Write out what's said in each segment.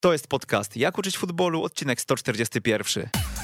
To jest podcast Jak uczyć futbolu, odcinek 141.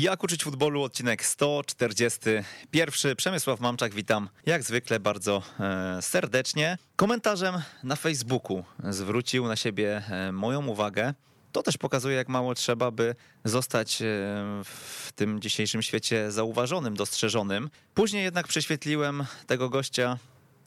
Jak uczyć futbolu, odcinek 141. Przemysław Mamczak, witam jak zwykle bardzo e, serdecznie. Komentarzem na Facebooku zwrócił na siebie e, moją uwagę. To też pokazuje, jak mało trzeba, by zostać e, w tym dzisiejszym świecie zauważonym, dostrzeżonym. Później jednak prześwietliłem tego gościa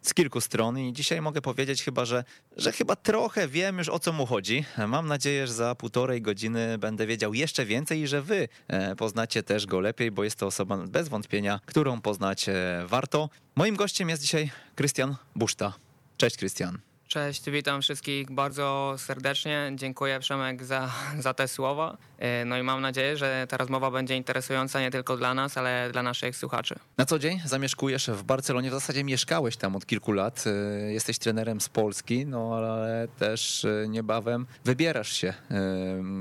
z kilku stron i dzisiaj mogę powiedzieć chyba, że, że chyba trochę wiem już o co mu chodzi. Mam nadzieję, że za półtorej godziny będę wiedział jeszcze więcej i że wy e, poznacie też go lepiej, bo jest to osoba bez wątpienia, którą poznać e, warto. Moim gościem jest dzisiaj Krystian Buszta. Cześć Krystian. Cześć, witam wszystkich bardzo serdecznie. Dziękuję Przemek za, za te słowa. E, no i mam nadzieję, że ta rozmowa będzie interesująca nie tylko dla nas, ale dla naszych słuchaczy. Na co dzień zamieszkujesz w Barcelonie, w zasadzie mieszkałeś tam od kilku lat. E, jesteś trenerem z Polski, no ale też e, niebawem wybierasz się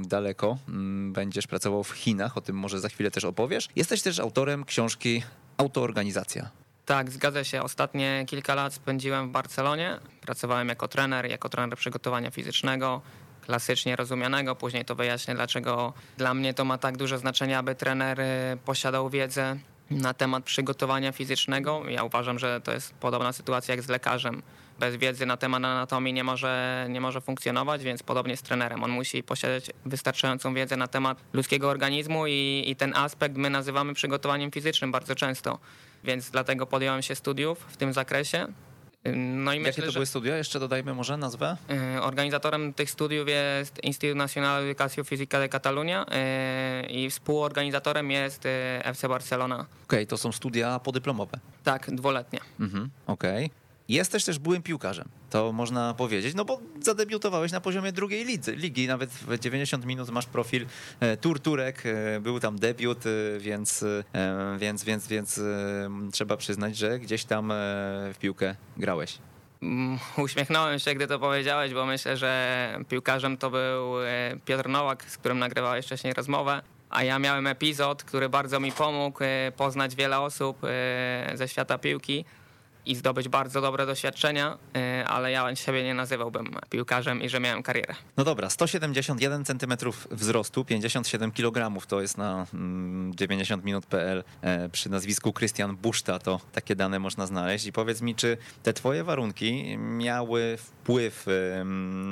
daleko. Mm, będziesz pracował w Chinach, o tym może za chwilę też opowiesz. Jesteś też autorem książki Autoorganizacja. Tak, zgadza się. Ostatnie kilka lat spędziłem w Barcelonie. Pracowałem jako trener, jako trener przygotowania fizycznego, klasycznie rozumianego. Później to wyjaśnię, dlaczego dla mnie to ma tak duże znaczenie, aby trener y, posiadał wiedzę na temat przygotowania fizycznego. Ja uważam, że to jest podobna sytuacja jak z lekarzem. Bez wiedzy na temat anatomii nie może, nie może funkcjonować, więc podobnie z trenerem. On musi posiadać wystarczającą wiedzę na temat ludzkiego organizmu i, i ten aspekt my nazywamy przygotowaniem fizycznym bardzo często. Więc dlatego podjąłem się studiów w tym zakresie. No i Jakie myślę, to były studia? Jeszcze dodajmy może nazwę? Y, organizatorem tych studiów jest Instytut Nacional de Educación Física de Catalunya y, i współorganizatorem jest y, FC Barcelona. Okej, okay, to są studia podyplomowe. Tak, dwuletnie. Mhm, Okej. Okay. Jesteś też byłym piłkarzem, to można powiedzieć, no bo zadebiutowałeś na poziomie drugiej ligi, ligi. nawet w 90 minut masz profil e, Turturek, e, był tam debiut, e, więc, więc, więc, więc trzeba przyznać, że gdzieś tam w piłkę grałeś. Mm, uśmiechnąłem się, gdy to powiedziałeś, bo myślę, że piłkarzem to był Piotr Nowak, z którym nagrywałeś wcześniej rozmowę. A ja miałem epizod, który bardzo mi pomógł poznać wiele osób ze świata piłki i zdobyć bardzo dobre doświadczenia, y, ale ja siebie nie nazywałbym piłkarzem i że miałem karierę. No dobra, 171 cm wzrostu, 57 kg to jest na 90 mm, e, przy nazwisku Krystian Buszta, to takie dane można znaleźć i powiedz mi, czy te twoje warunki miały wpływ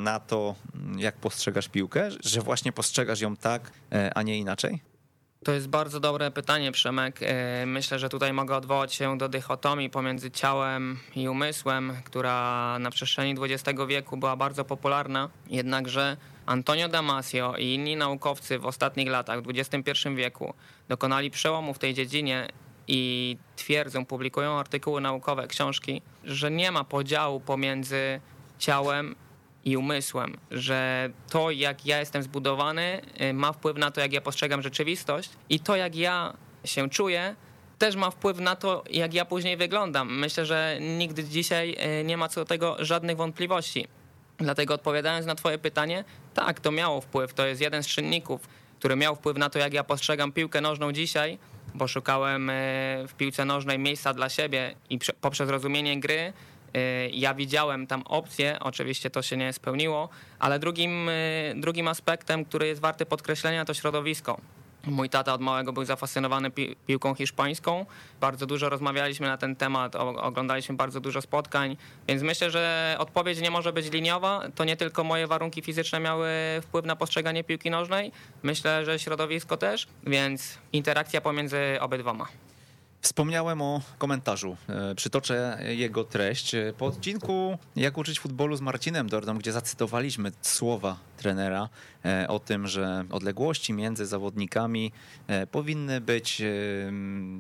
na to, jak postrzegasz piłkę, że właśnie postrzegasz ją tak, e, a nie inaczej? To jest bardzo dobre pytanie, Przemek. E, myślę, że tutaj mogę odwołać się do dychotomii pomiędzy ciałem i umysłem, która na przestrzeni XX wieku była bardzo popularna. Jednakże Antonio Damasio i inni naukowcy w ostatnich latach, w XXI wieku, dokonali przełomu w tej dziedzinie i twierdzą, publikują artykuły naukowe, książki, że nie ma podziału pomiędzy ciałem i umysłem, że to, jak ja jestem zbudowany, y, ma wpływ na to, jak ja postrzegam rzeczywistość i to, jak ja się czuję, też ma wpływ na to, jak ja później wyglądam. Myślę, że nigdy dzisiaj y, nie ma co do tego żadnych wątpliwości. Dlatego odpowiadając na Twoje pytanie, tak, to miało wpływ. To jest jeden z czynników, który miał wpływ na to, jak ja postrzegam piłkę nożną dzisiaj, bo szukałem y, w piłce nożnej miejsca dla siebie i poprzez rozumienie gry ja widziałem tam opcję, oczywiście to się nie spełniło, ale drugim, y, drugim aspektem, który jest warty podkreślenia, to środowisko. Mój tata od małego był zafascynowany pi piłką hiszpańską. Bardzo dużo rozmawialiśmy na ten temat, oglądaliśmy bardzo dużo spotkań, więc myślę, że odpowiedź nie może być liniowa. To nie tylko moje warunki fizyczne miały wpływ na postrzeganie piłki nożnej, myślę, że środowisko też, więc interakcja pomiędzy obydwoma. Wspomniałem o komentarzu. E, przytoczę jego treść. Po odcinku Jak uczyć futbolu z Marcinem Dordą, gdzie zacytowaliśmy słowa trenera e, o tym, że odległości między zawodnikami e, powinny być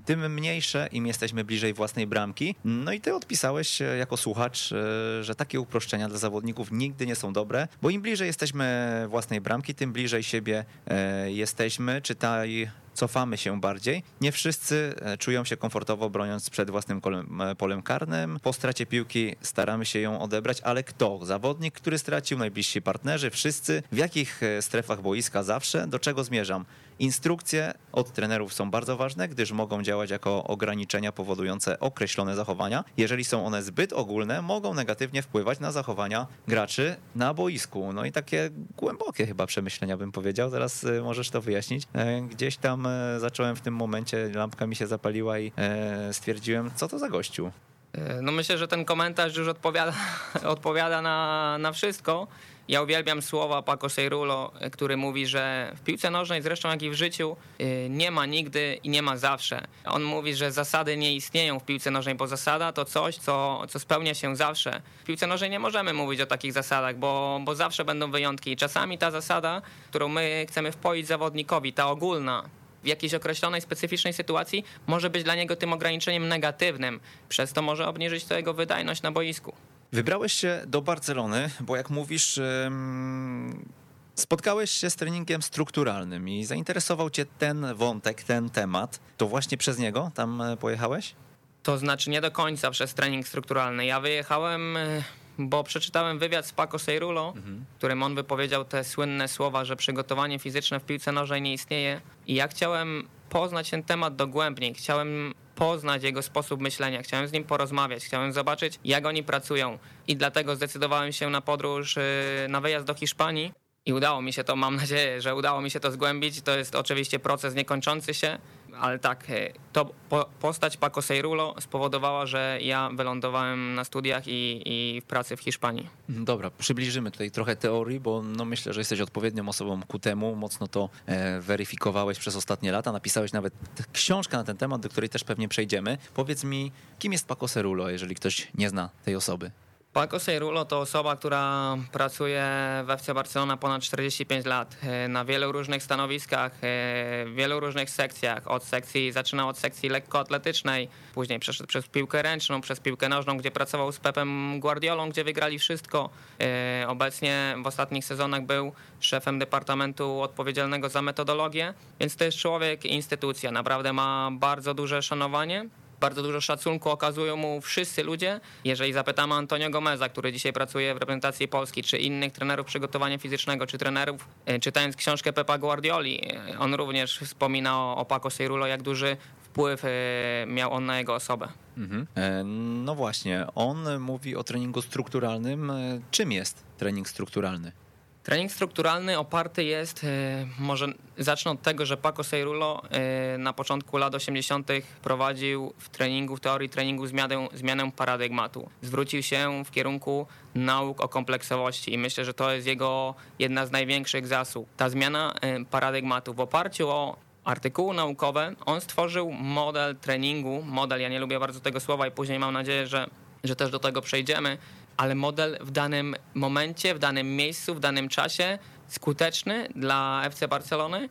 tym mniejsze, im jesteśmy bliżej własnej bramki. No i ty odpisałeś jako słuchacz, że takie uproszczenia dla zawodników nigdy nie są dobre, bo im bliżej jesteśmy własnej bramki, tym bliżej siebie jesteśmy. Czytaj cofamy się bardziej. Nie wszyscy e, czują się komfortowo broniąc przed własnym e, polem karnym. Po stracie piłki staramy się ją odebrać, ale kto? Zawodnik, który stracił, najbliżsi partnerzy, wszyscy. W jakich e, strefach boiska zawsze? Do czego zmierzam? Instrukcje od trenerów są bardzo ważne, gdyż mogą działać jako ograniczenia powodujące określone zachowania. Jeżeli są one zbyt ogólne, mogą negatywnie wpływać na zachowania graczy na boisku. No i takie głębokie chyba przemyślenia bym powiedział. Zaraz e, możesz to wyjaśnić. E, gdzieś tam e, zacząłem w tym momencie, lampka mi się zapaliła i stwierdziłem, co to za gościu. No myślę, że ten komentarz już odpowiada, odpowiada na, na wszystko. Ja uwielbiam słowa Paco Seirulo, który mówi, że w piłce nożnej, zresztą jak i w życiu, y, nie ma nigdy i nie ma zawsze. On mówi, że zasady nie istnieją w piłce nożnej, bo zasada to coś, co, co spełnia się zawsze. W piłce nożnej nie możemy mówić o takich zasadach, bo, bo zawsze będą wyjątki. I czasami ta zasada, którą my chcemy wpoić zawodnikowi, ta ogólna, w jakiejś określonej, specyficznej sytuacji może być dla niego tym ograniczeniem negatywnym. Przez to może obniżyć to jego wydajność na boisku. Wybrałeś się do Barcelony, bo jak mówisz, spotkałeś się z treningiem strukturalnym i zainteresował cię ten wątek, ten temat. To właśnie przez niego tam e, pojechałeś? To znaczy nie do końca przez trening strukturalny. Ja wyjechałem, e, bo przeczytałem wywiad z Paco Seirulo, mhm. w którym on wypowiedział te słynne słowa, że przygotowanie fizyczne w piłce nożnej nie istnieje. I ja chciałem poznać ten temat dogłębniej. Chciałem poznać jego sposób myślenia, chciałem z nim porozmawiać, chciałem zobaczyć, jak oni pracują. I dlatego zdecydowałem się na podróż, y, na wyjazd do Hiszpanii. I udało mi się to, mam nadzieję, że udało mi się to zgłębić. To jest oczywiście proces niekończący się, ale tak, e, to postać Paco Seirulo spowodowała, że ja wylądowałem na studiach i, i w pracy w Hiszpanii. Dobra, przybliżymy tutaj trochę teorii, bo no myślę, że jesteś odpowiednią osobą ku temu. Mocno to e, weryfikowałeś przez ostatnie lata. Napisałeś nawet książkę na ten temat, do której też pewnie przejdziemy. Powiedz mi, kim jest Paco Seirulo, jeżeli ktoś nie zna tej osoby? Paco Seirulo to osoba, która pracuje w FC Barcelona ponad 45 lat e, na wielu różnych stanowiskach, e, w wielu różnych sekcjach. Od sekcji, zaczynał od sekcji lekkoatletycznej, później przeszedł przez piłkę ręczną, przez piłkę nożną, gdzie pracował z Pepem Guardiolą, gdzie wygrali wszystko. E, obecnie w ostatnich sezonach był szefem departamentu odpowiedzialnego za metodologię, więc to jest człowiek, instytucja. Naprawdę ma bardzo duże szanowanie bardzo dużo szacunku okazują mu wszyscy ludzie. Jeżeli zapytamy Antonio Gomeza, który dzisiaj pracuje w reprezentacji Polski, czy innych trenerów przygotowania fizycznego, czy trenerów, e, czytając książkę Pepa Guardioli, e, on również wspomina o, o Paco Seirulo, jak duży wpływ e, miał on na jego osobę. Mhm. No właśnie, on mówi o treningu strukturalnym. Czym jest trening strukturalny? Trening strukturalny oparty jest, e, może zacznę od tego, że Paco Seirulo e, na początku lat 80. prowadził w treningu, w teorii treningu zmianę, zmianę paradygmatu. Zwrócił się w kierunku nauk o kompleksowości i myślę, że to jest jego jedna z największych zasług. Ta zmiana e, paradygmatu w oparciu o artykuły naukowe, on stworzył model treningu, model, ja nie lubię bardzo tego słowa i później mam nadzieję, że, że też do tego przejdziemy, ale model w danym momencie, w danym miejscu, w danym czasie skuteczny dla FC Barcelony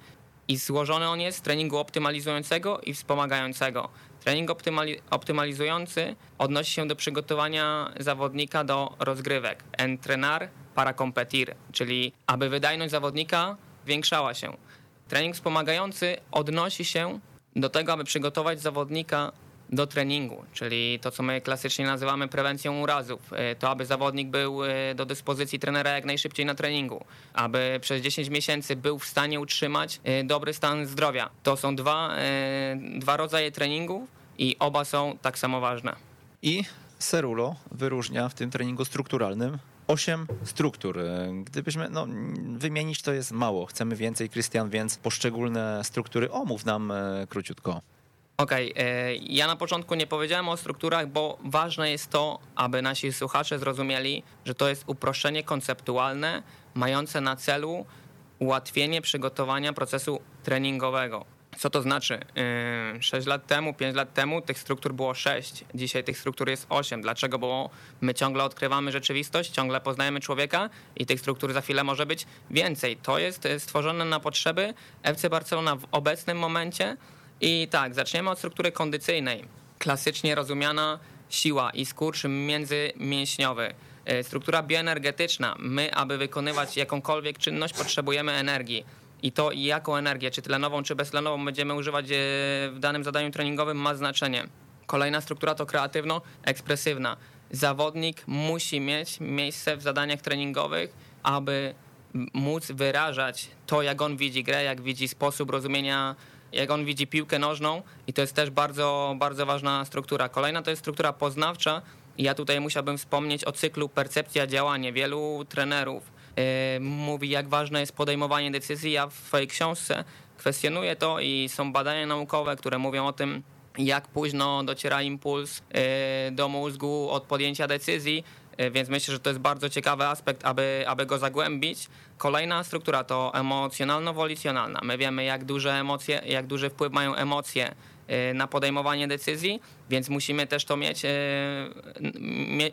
i złożony on jest z treningu optymalizującego i wspomagającego. Trening optymali optymalizujący odnosi się do przygotowania zawodnika do rozgrywek. Entrenar para competir, czyli aby wydajność zawodnika zwiększała się. Trening wspomagający odnosi się do tego, aby przygotować zawodnika do treningu, czyli to, co my klasycznie nazywamy prewencją urazów. E, to, aby zawodnik był e, do dyspozycji trenera jak najszybciej na treningu, aby przez 10 miesięcy był w stanie utrzymać e, dobry stan zdrowia. To są dwa, dwa rodzaje treningów i oba są tak samo ważne. I Serulo wyróżnia w tym treningu strukturalnym osiem struktur. Gdybyśmy no, wymienić, to jest mało. Chcemy więcej, Krystian, więc poszczególne struktury omów nam króciutko. Okej, okay. E, ja na początku nie powiedziałem o strukturach, bo ważne jest to, aby nasi słuchacze zrozumieli, że to jest uproszczenie konceptualne mające na celu ułatwienie przygotowania procesu treningowego. Co to znaczy? 6 e, lat temu, 5 lat temu tych struktur było 6, dzisiaj tych struktur jest 8. Dlaczego? Bo my ciągle odkrywamy rzeczywistość, ciągle poznajemy człowieka i tych struktur za chwilę może być więcej. To jest stworzone na potrzeby FC Barcelona w obecnym momencie i tak, zaczniemy od struktury kondycyjnej. Klasycznie rozumiana siła i skurcz międzymięśniowy. E, struktura bioenergetyczna. My, aby wykonywać jakąkolwiek czynność, potrzebujemy energii. i to jaką energię, czy tlenową, czy beztlenową będziemy używać e, w danym zadaniu treningowym ma znaczenie. Kolejna struktura to kreatywno-ekspresywna. Zawodnik musi mieć miejsce w zadaniach treningowych, aby móc wyrażać to, jak on widzi grę, jak widzi sposób rozumienia, jak on widzi piłkę nożną i to jest też bardzo, bardzo ważna struktura. Kolejna to jest struktura poznawcza. Ja tutaj musiałbym wspomnieć o cyklu percepcja działanie. Wielu trenerów yy, mówi, jak ważne jest podejmowanie decyzji. Ja w swojej książce kwestionuję to i są badania naukowe, które mówią o tym, jak późno dociera impuls yy, do mózgu od podjęcia decyzji, więc myślę, że to jest bardzo ciekawy aspekt, aby, aby go zagłębić. Kolejna struktura to emocjonalno-wolicjonalna. My wiemy, jak duże emocje, jak duży wpływ mają emocje na podejmowanie decyzji, więc musimy też to mieć,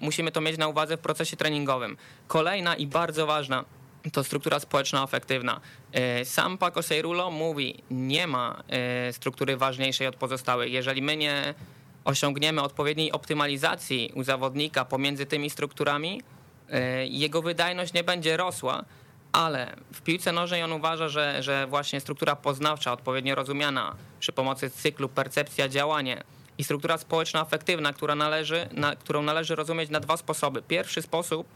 musimy to mieć na uwadze w procesie treningowym. Kolejna i bardzo ważna to struktura społeczno-afektywna. E, sam Paco Seirulo mówi, nie ma e, struktury ważniejszej od pozostałych. Jeżeli my nie osiągniemy odpowiedniej optymalizacji u zawodnika pomiędzy tymi strukturami, e, jego wydajność nie będzie rosła, ale w piłce nożnej on uważa, że, że właśnie struktura poznawcza, odpowiednio rozumiana przy pomocy cyklu percepcja, działanie i struktura społeczno-afektywna, która należy, na, którą należy rozumieć na dwa sposoby. Pierwszy sposób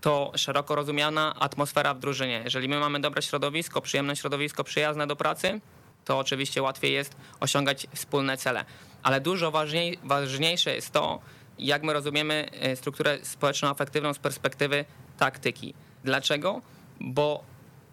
to szeroko rozumiana atmosfera w drużynie. Jeżeli my mamy dobre środowisko, przyjemne środowisko, przyjazne do pracy, to oczywiście łatwiej jest osiągać wspólne cele. Ale dużo ważniej, ważniejsze jest to, jak my rozumiemy e, strukturę społeczno-afektywną z perspektywy taktyki. Dlaczego? Bo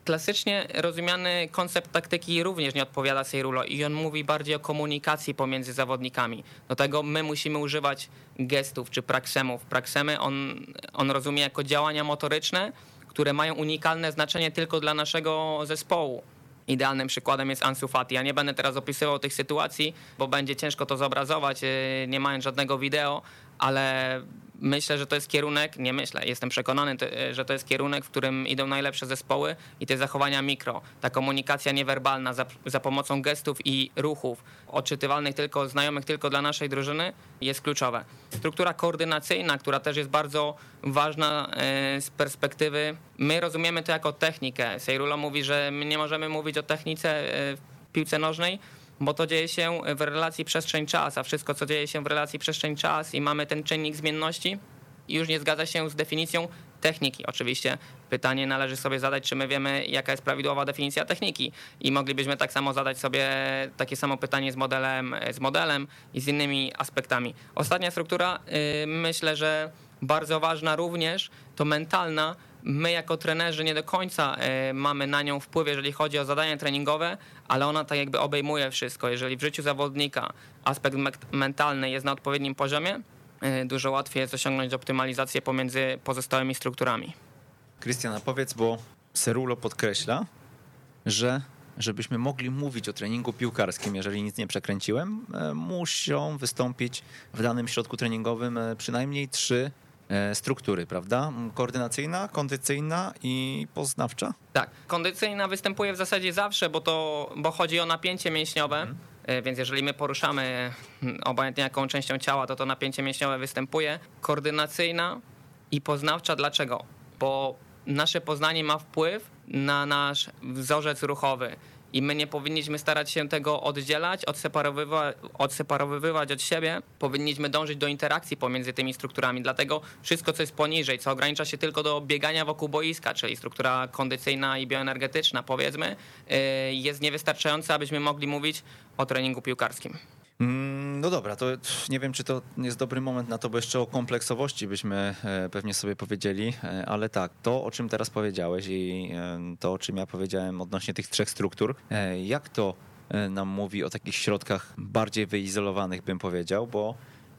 klasycznie rozumiany koncept taktyki również nie odpowiada Seirulo i on mówi bardziej o komunikacji pomiędzy zawodnikami. Do tego my musimy używać gestów czy praksemów. Praksemy on, on rozumie jako działania motoryczne, które mają unikalne znaczenie tylko dla naszego zespołu. Idealnym przykładem jest Ansu Fati. Ja nie będę teraz opisywał tych sytuacji, bo będzie ciężko to zobrazować, e, nie mając żadnego wideo, ale myślę, że to jest kierunek, nie myślę, jestem przekonany, że to jest kierunek, w którym idą najlepsze zespoły i te zachowania mikro. Ta komunikacja niewerbalna za, za pomocą gestów i ruchów, odczytywalnych tylko, znajomych tylko dla naszej drużyny, jest kluczowa. Struktura koordynacyjna, która też jest bardzo ważna e, z perspektywy, my rozumiemy to jako technikę. Sejrulo mówi, że my nie możemy mówić o technice e, w piłce nożnej, bo to dzieje się w relacji przestrzeń-czas, a wszystko, co dzieje się w relacji przestrzeń-czas i mamy ten czynnik zmienności, już nie zgadza się z definicją techniki. Oczywiście pytanie należy sobie zadać, czy my wiemy, jaka jest prawidłowa definicja techniki i moglibyśmy tak samo zadać sobie takie samo pytanie z modelem, z modelem i z innymi aspektami. Ostatnia struktura, yy, myślę, że bardzo ważna również, to mentalna, my jako trenerzy nie do końca e, mamy na nią wpływ, jeżeli chodzi o zadania treningowe, ale ona tak jakby obejmuje wszystko. Jeżeli w życiu zawodnika aspekt mentalny jest na odpowiednim poziomie, e, dużo łatwiej jest osiągnąć optymalizację pomiędzy pozostałymi strukturami. Krystiana, powiedz, bo Serulo podkreśla, że żebyśmy mogli mówić o treningu piłkarskim, jeżeli nic nie przekręciłem, e, muszą wystąpić w danym środku treningowym przynajmniej trzy struktury, prawda? Koordynacyjna, kondycyjna i poznawcza? Tak, kondycyjna występuje w zasadzie zawsze, bo, to, bo chodzi o napięcie mięśniowe. Mhm. E, więc jeżeli my poruszamy hmm, obojętnie jaką częścią ciała, to to napięcie mięśniowe występuje. Koordynacyjna i poznawcza. Dlaczego? Bo nasze poznanie ma wpływ na nasz wzorzec ruchowy i my nie powinniśmy starać się tego oddzielać, odseparowywać, od siebie. Powinniśmy dążyć do interakcji pomiędzy tymi strukturami. Dlatego wszystko, co jest poniżej, co ogranicza się tylko do biegania wokół boiska, czyli struktura kondycyjna i bioenergetyczna, powiedzmy, y, jest niewystarczająca, abyśmy mogli mówić o treningu piłkarskim. Mm, no dobra, to nie wiem, czy to jest dobry moment na to, bo jeszcze o kompleksowości byśmy e, pewnie sobie powiedzieli, e, ale tak, to o czym teraz powiedziałeś i e, to o czym ja powiedziałem odnośnie tych trzech struktur, jak to nam mówi o takich środkach bardziej wyizolowanych, bym powiedział, bo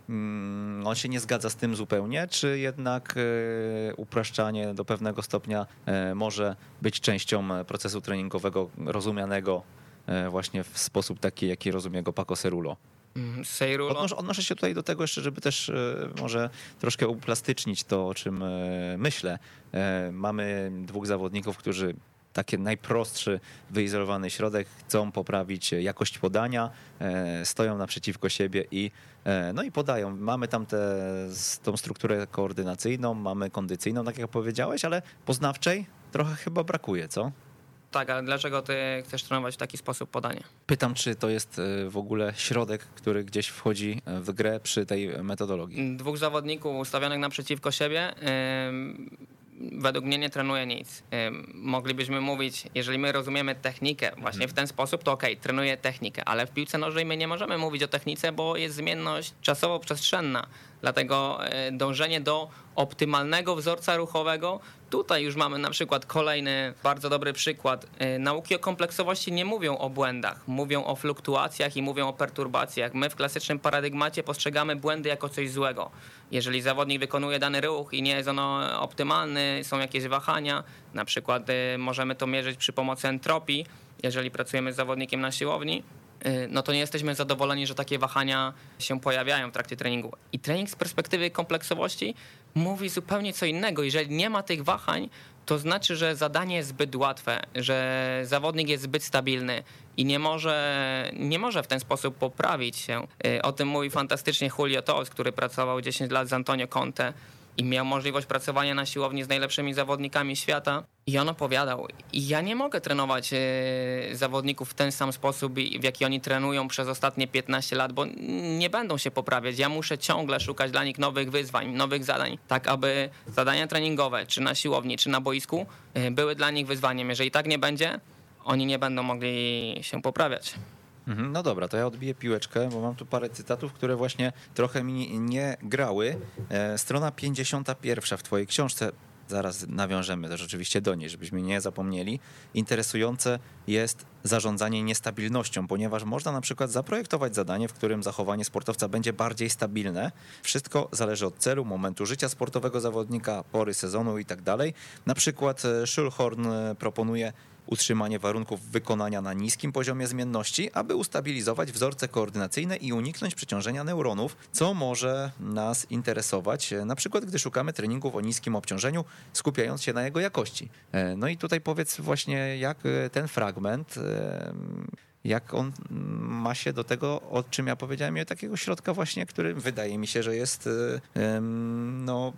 mm, on się nie zgadza z tym zupełnie, czy jednak upraszczanie do pewnego stopnia może być częścią procesu treningowego rozumianego właśnie w sposób taki, jaki rozumie go Paco Cerulo. Mm, Seirulo. Odnoszę, odnoszę się tutaj do tego jeszcze, żeby też może troszkę uplastycznić to, o czym myślę. Mamy dwóch zawodników, którzy taki najprostszy, wyizolowany środek, chcą poprawić jakość podania, stoją naprzeciwko siebie i, no i podają. Mamy tam tę tą strukturę koordynacyjną, mamy kondycyjną, tak jak powiedziałeś, ale poznawczej trochę chyba brakuje, co? Tak, ale dlaczego ty chcesz trenować w taki sposób podanie? Pytam, czy to jest e, w ogóle środek, który gdzieś wchodzi w grę przy tej metodologii? Dwóch zawodników ustawionych naprzeciwko siebie według mnie nie trenuje nic. Moglibyśmy mówić, jeżeli my rozumiemy technikę właśnie mhm. w ten sposób, to ok, trenuje technikę, ale w piłce nożnej my nie możemy mówić o technice, bo jest zmienność czasowo-przestrzenna. Dlatego e, dążenie do optymalnego wzorca ruchowego. Tutaj już mamy na przykład kolejny bardzo dobry przykład. E, nauki o kompleksowości nie mówią o błędach, mówią o fluktuacjach i mówią o perturbacjach. My w klasycznym paradygmacie postrzegamy błędy jako coś złego. Jeżeli zawodnik wykonuje dany ruch i nie jest on optymalny, są jakieś wahania, na przykład e, możemy to mierzyć przy pomocy entropii, jeżeli pracujemy z zawodnikiem na siłowni, no to nie jesteśmy zadowoleni, że takie wahania się pojawiają w trakcie treningu. I trening z perspektywy kompleksowości mówi zupełnie co innego. Jeżeli nie ma tych wahań, to znaczy, że zadanie jest zbyt łatwe, że zawodnik jest zbyt stabilny i nie może, nie może w ten sposób poprawić się. Y, o tym mówi fantastycznie Julio Tols, który pracował 10 lat z Antonio Conte i miał możliwość pracowania na siłowni z najlepszymi zawodnikami świata. I on opowiadał, ja nie mogę trenować e, zawodników w ten sam sposób, w jaki oni trenują przez ostatnie 15 lat, bo nie będą się poprawiać. Ja muszę ciągle szukać dla nich nowych wyzwań, nowych zadań, tak aby zadania treningowe, czy na siłowni, czy na boisku, e, były dla nich wyzwaniem. Jeżeli tak nie będzie, oni nie będą mogli się poprawiać. Mhm, no dobra, to ja odbiję piłeczkę, bo mam tu parę cytatów, które właśnie trochę mi nie grały. E, strona 51 w twojej książce zaraz nawiążemy też oczywiście do niej, żebyśmy nie zapomnieli. Interesujące jest zarządzanie niestabilnością, ponieważ można na przykład zaprojektować zadanie, w którym zachowanie sportowca będzie bardziej stabilne. Wszystko zależy od celu, momentu życia sportowego zawodnika, pory sezonu i tak dalej. Na przykład e, Schulhorn e, proponuje utrzymanie warunków wykonania na niskim poziomie zmienności, aby ustabilizować wzorce koordynacyjne i uniknąć przeciążenia neuronów, co może nas interesować, na przykład gdy szukamy treningów o niskim obciążeniu, skupiając się na jego jakości. E, no i tutaj powiedz właśnie, jak e, ten fragment e, jak on ma się do tego, o czym ja powiedziałem, takiego środka właśnie, który wydaje mi się, że jest no,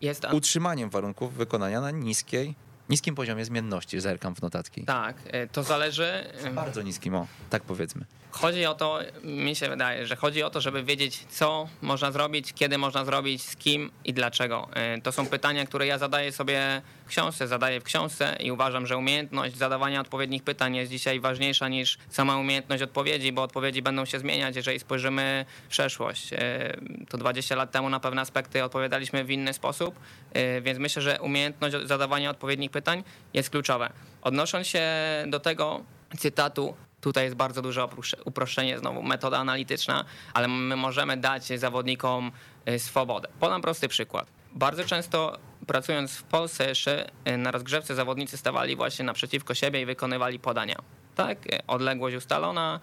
jest utrzymaniem warunków wykonania na niskiej niskim poziomie zmienności, zerkam w notatki. Tak, e, to zależy... Bardzo niskim, o, tak powiedzmy. Chodzi o to, mi się wydaje, że chodzi o to, żeby wiedzieć, co można zrobić, kiedy można zrobić, z kim i dlaczego. E, to są pytania, które ja zadaję sobie w książce, zadaję w książce i uważam, że umiejętność zadawania odpowiednich pytań jest dzisiaj ważniejsza niż sama umiejętność odpowiedzi, bo odpowiedzi będą się zmieniać, jeżeli spojrzymy w przeszłość. E, to 20 lat temu na pewne aspekty odpowiadaliśmy w inny sposób, e, więc myślę, że umiejętność zadawania odpowiednich pytań jest kluczowe. Odnosząc się do tego cytatu, Tutaj jest bardzo duże uproszczenie, znowu metoda analityczna, ale my możemy dać zawodnikom y, swobodę. Podam prosty przykład. Bardzo często pracując w Polsce jeszcze y, na rozgrzewce zawodnicy stawali właśnie naprzeciwko siebie i wykonywali podania. Tak, y, odległość ustalona,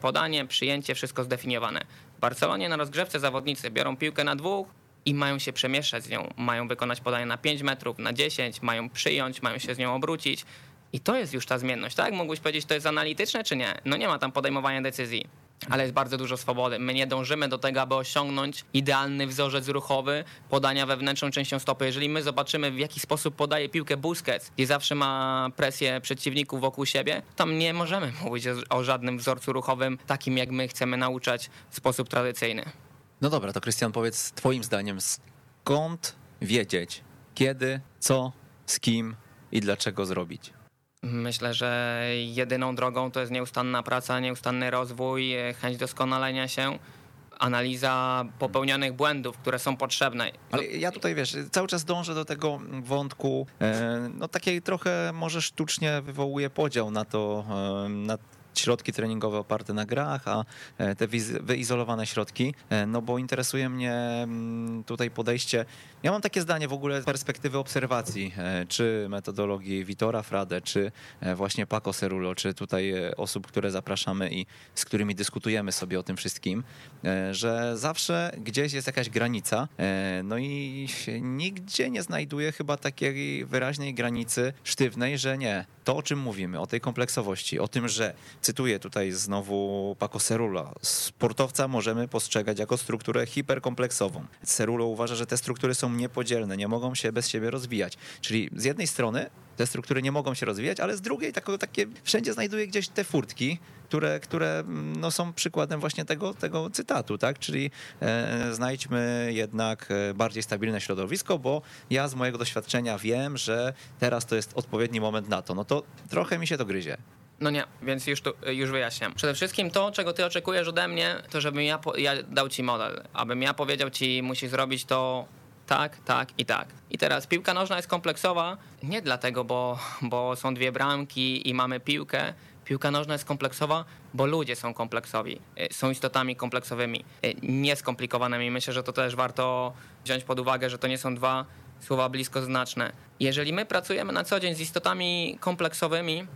podanie, przyjęcie, wszystko zdefiniowane. W Barcelonie na rozgrzewce zawodnicy biorą piłkę na dwóch, i mają się przemieszczać z nią. Mają wykonać podanie na 5 metrów, na 10, mają przyjąć, mają się z nią obrócić. I to jest już ta zmienność, tak? Mógłbyś powiedzieć, to jest analityczne, czy nie? No nie ma tam podejmowania decyzji ale jest bardzo dużo swobody. My nie dążymy do tego, aby osiągnąć idealny wzorzec ruchowy podania wewnętrzną częścią stopy. Jeżeli my zobaczymy, w jaki sposób podaje piłkę Busquets, gdzie zawsze ma presję przeciwników wokół siebie, tam nie możemy mówić o żadnym wzorcu ruchowym takim, jak my chcemy nauczać w sposób tradycyjny. No dobra, to Krystian, powiedz twoim zdaniem, skąd wiedzieć, kiedy, co, z kim i dlaczego zrobić? Myślę, że jedyną drogą to jest nieustanna praca, nieustanny rozwój, chęć doskonalenia się analiza popełnionych błędów, które są potrzebne. Ale ja tutaj, wiesz, cały czas dążę do tego wątku, e, no takiej trochę może sztucznie wywołuje podział na to, e, na środki treningowe oparte na grach, a e, te wyizolowane środki, e, no bo interesuje mnie mm, tutaj podejście. Ja mam takie zdanie w ogóle z perspektywy obserwacji, e, czy metodologii Vitora Frade, czy właśnie Paco Cerulo, czy tutaj osób, które zapraszamy i z którymi dyskutujemy sobie o tym wszystkim, że zawsze gdzieś jest jakaś granica, no i nigdzie nie znajduję chyba takiej wyraźnej granicy sztywnej, że nie, to o czym mówimy, o tej kompleksowości, o tym, że cytuję tutaj znowu Paco Cerula, sportowca możemy postrzegać jako strukturę hiperkompleksową. Cerulo uważa, że te struktury są niepodzielne, nie mogą się bez siebie rozwijać. Czyli z jednej strony te struktury nie mogą się rozwijać, ale z drugiej tak, takie wszędzie znajduje gdzieś te furtki, które, które mm, no, są przykładem właśnie tego, tego cytatu, tak? Czyli e, znajdźmy jednak e, bardziej stabilne środowisko, bo ja z mojego doświadczenia wiem, że teraz to jest odpowiedni moment na to. No to trochę mi się to gryzie. No nie, więc już, tu, już wyjaśniam. Przede wszystkim to, czego ty oczekujesz ode mnie, to żebym ja, ja dał ci model. Abym ja powiedział ci, musisz zrobić to tak, tak i tak. I teraz piłka nożna jest kompleksowa nie dlatego, bo, bo są dwie bramki i mamy piłkę. Piłka nożna jest kompleksowa, bo ludzie są kompleksowi, y, są istotami kompleksowymi, y, nieskomplikowanymi. Myślę, że to też warto wziąć pod uwagę, że to nie są dwa słowa bliskoznaczne. Jeżeli my pracujemy na co dzień z istotami kompleksowymi,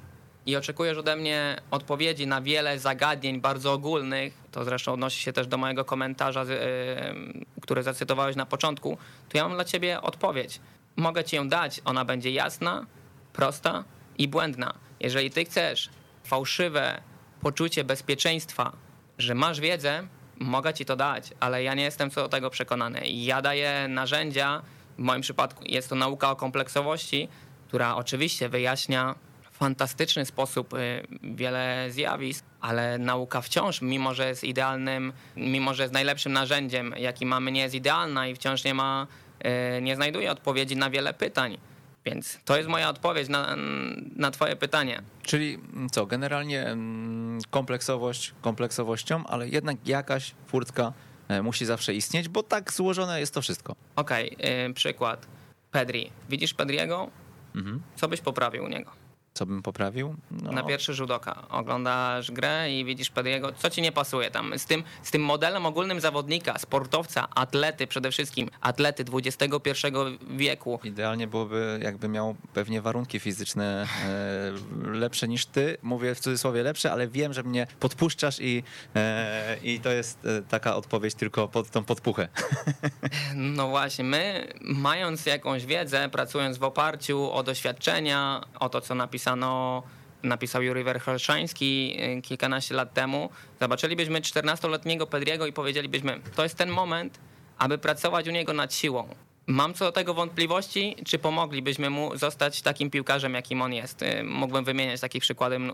i oczekujesz ode mnie odpowiedzi na wiele zagadnień bardzo ogólnych, to zresztą odnosi się też do mojego komentarza, yy, który zacytowałeś na początku, to ja mam dla ciebie odpowiedź. Mogę ci ją dać, ona będzie jasna, prosta i błędna. Jeżeli ty chcesz fałszywe poczucie bezpieczeństwa, że masz wiedzę, mogę ci to dać, ale ja nie jestem co do tego przekonany. Ja daję narzędzia, w moim przypadku jest to nauka o kompleksowości, która oczywiście wyjaśnia fantastyczny sposób y, wiele zjawisk, ale nauka wciąż, mimo że jest idealnym, mimo że jest najlepszym narzędziem, jaki mamy, nie jest idealna i wciąż nie ma, y, nie znajduje odpowiedzi na wiele pytań. Więc to jest moja odpowiedź na, na Twoje pytanie. Czyli co, generalnie mm, kompleksowość kompleksowością, ale jednak jakaś furtka e, musi zawsze istnieć, bo tak złożone jest to wszystko. Okej, okay, przykład. Pedri. Widzisz Pedriego? Mhm. Co byś poprawił u niego? Co bym poprawił? No. Na pierwszy rzut oka. Oglądasz grę i widzisz Pediego, co ci nie pasuje tam. Z tym, z tym modelem ogólnym zawodnika, sportowca, atlety przede wszystkim, atlety XXI wieku. Idealnie byłoby, jakby miał pewnie warunki fizyczne e, lepsze niż ty. Mówię w cudzysłowie lepsze, ale wiem, że mnie podpuszczasz i, e, i to jest e, taka odpowiedź tylko pod tą podpuchę. No właśnie, my mając jakąś wiedzę, pracując w oparciu o doświadczenia, o to, co napisał napisano, napisał Juri Werchoszański y, kilkanaście lat temu, zobaczylibyśmy 14-letniego Pedriego i powiedzielibyśmy, to jest ten moment, aby pracować u niego nad siłą. Mam co do tego wątpliwości, czy pomoglibyśmy mu zostać takim piłkarzem, jakim on jest. Y, mógłbym wymieniać takich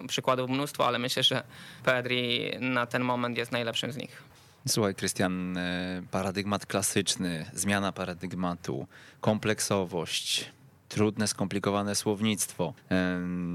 przykładów mnóstwo, ale myślę, że Pedri na ten moment jest najlepszym z nich. Słuchaj, Krystian, y, paradygmat klasyczny, zmiana paradygmatu, kompleksowość, trudne, skomplikowane słownictwo.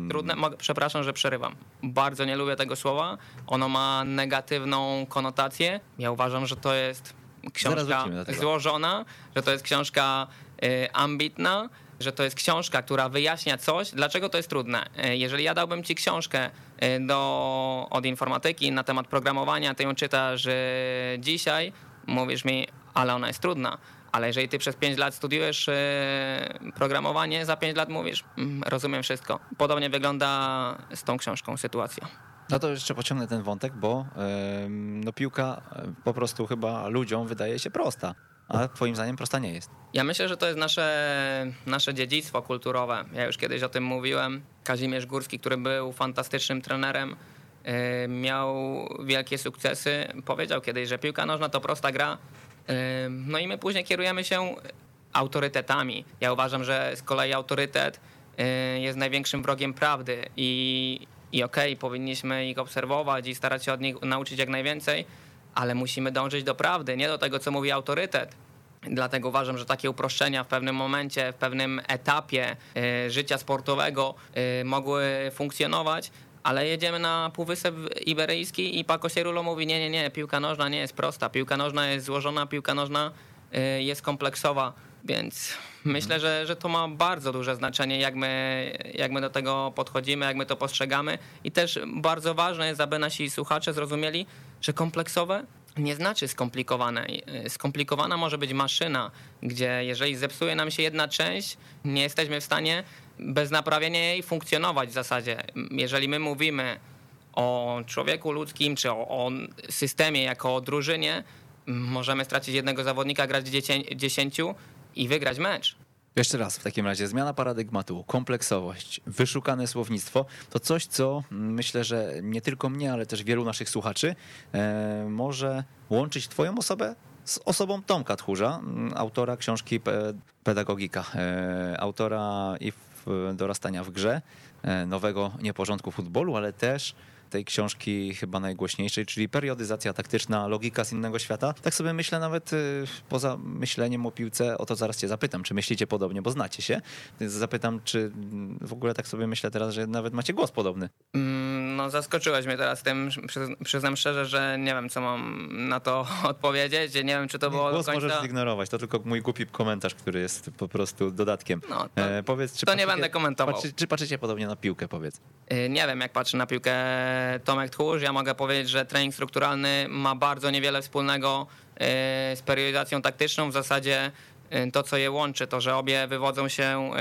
Trudne, przepraszam, że przerywam. Bardzo nie lubię tego słowa. Ono ma negatywną konotację. Ja uważam, że to jest książka złożona, że to jest książka y, ambitna, że to jest książka, która wyjaśnia coś, dlaczego to jest trudne. Y, jeżeli ja dałbym ci książkę y, do, od informatyki na temat programowania, ty ją czytasz dzisiaj, mówisz mi, ale ona jest trudna ale jeżeli ty przez 5 lat studiujesz e, programowanie, za 5 lat mówisz, mm, rozumiem wszystko. Podobnie wygląda z tą książką sytuacja. No to jeszcze pociągnę ten wątek, bo no, piłka po prostu chyba ludziom wydaje się prosta. A twoim zdaniem prosta nie jest? Ja myślę, że to jest nasze, nasze dziedzictwo kulturowe. Ja już kiedyś o tym mówiłem. Kazimierz Górski, który był fantastycznym trenerem, e, miał wielkie sukcesy. Powiedział kiedyś, że piłka nożna to prosta gra, no i my później kierujemy się autorytetami. Ja uważam, że z kolei autorytet jest największym wrogiem prawdy i, i okej, okay, powinniśmy ich obserwować i starać się od nich nauczyć jak najwięcej, ale musimy dążyć do prawdy, nie do tego, co mówi autorytet. Dlatego uważam, że takie uproszczenia w pewnym momencie, w pewnym etapie życia sportowego mogły funkcjonować, ale jedziemy na Półwysep Iberyjski i Paco Sierulo mówi, nie, nie, nie, piłka nożna nie jest prosta, piłka nożna jest złożona, piłka nożna y, jest kompleksowa, więc myślę, że, że to ma bardzo duże znaczenie, jak my, jak my do tego podchodzimy, jak my to postrzegamy. I też bardzo ważne jest, aby nasi słuchacze zrozumieli, że kompleksowe nie znaczy skomplikowane. Y, skomplikowana może być maszyna, gdzie jeżeli zepsuje nam się jedna część, nie jesteśmy w stanie bez naprawienia jej funkcjonować w zasadzie. Jeżeli my mówimy o człowieku ludzkim, czy o, o systemie jako o drużynie, możemy stracić jednego zawodnika, grać dziesięciu i wygrać mecz. Jeszcze raz, w takim razie zmiana paradygmatu, kompleksowość, wyszukane słownictwo to coś, co myślę, że nie tylko mnie, ale też wielu naszych słuchaczy e, może łączyć Twoją osobę z osobą Tomka Tchórza, autora książki Pedagogika, e, autora i dorastania w grze, e, nowego nieporządku futbolu, ale też tej książki chyba najgłośniejszej, czyli periodyzacja taktyczna, logika z innego świata. Tak sobie myślę nawet y, poza myśleniem o piłce, o to zaraz cię zapytam, czy myślicie podobnie, bo znacie się. Zapytam, czy w ogóle tak sobie myślę teraz, że nawet macie głos podobny. Mm, no zaskoczyłeś mnie teraz tym, przyznam szczerze, że nie wiem, co mam na to odpowiedzieć, nie wiem, czy to było Głos do końca... możesz zignorować, to tylko mój głupi komentarz, który jest po prostu dodatkiem. No, to, e, powiedz, czy to patrzycie, nie będę komentował. Patrzy, czy patrzycie podobnie na piłkę, powiedz? E, nie wiem, jak patrzę na piłkę Tomek Tchórz. Ja mogę powiedzieć, że trening strukturalny ma bardzo niewiele wspólnego e, z periodyzacją taktyczną. W zasadzie e, to, co je łączy, to, że obie wywodzą się e,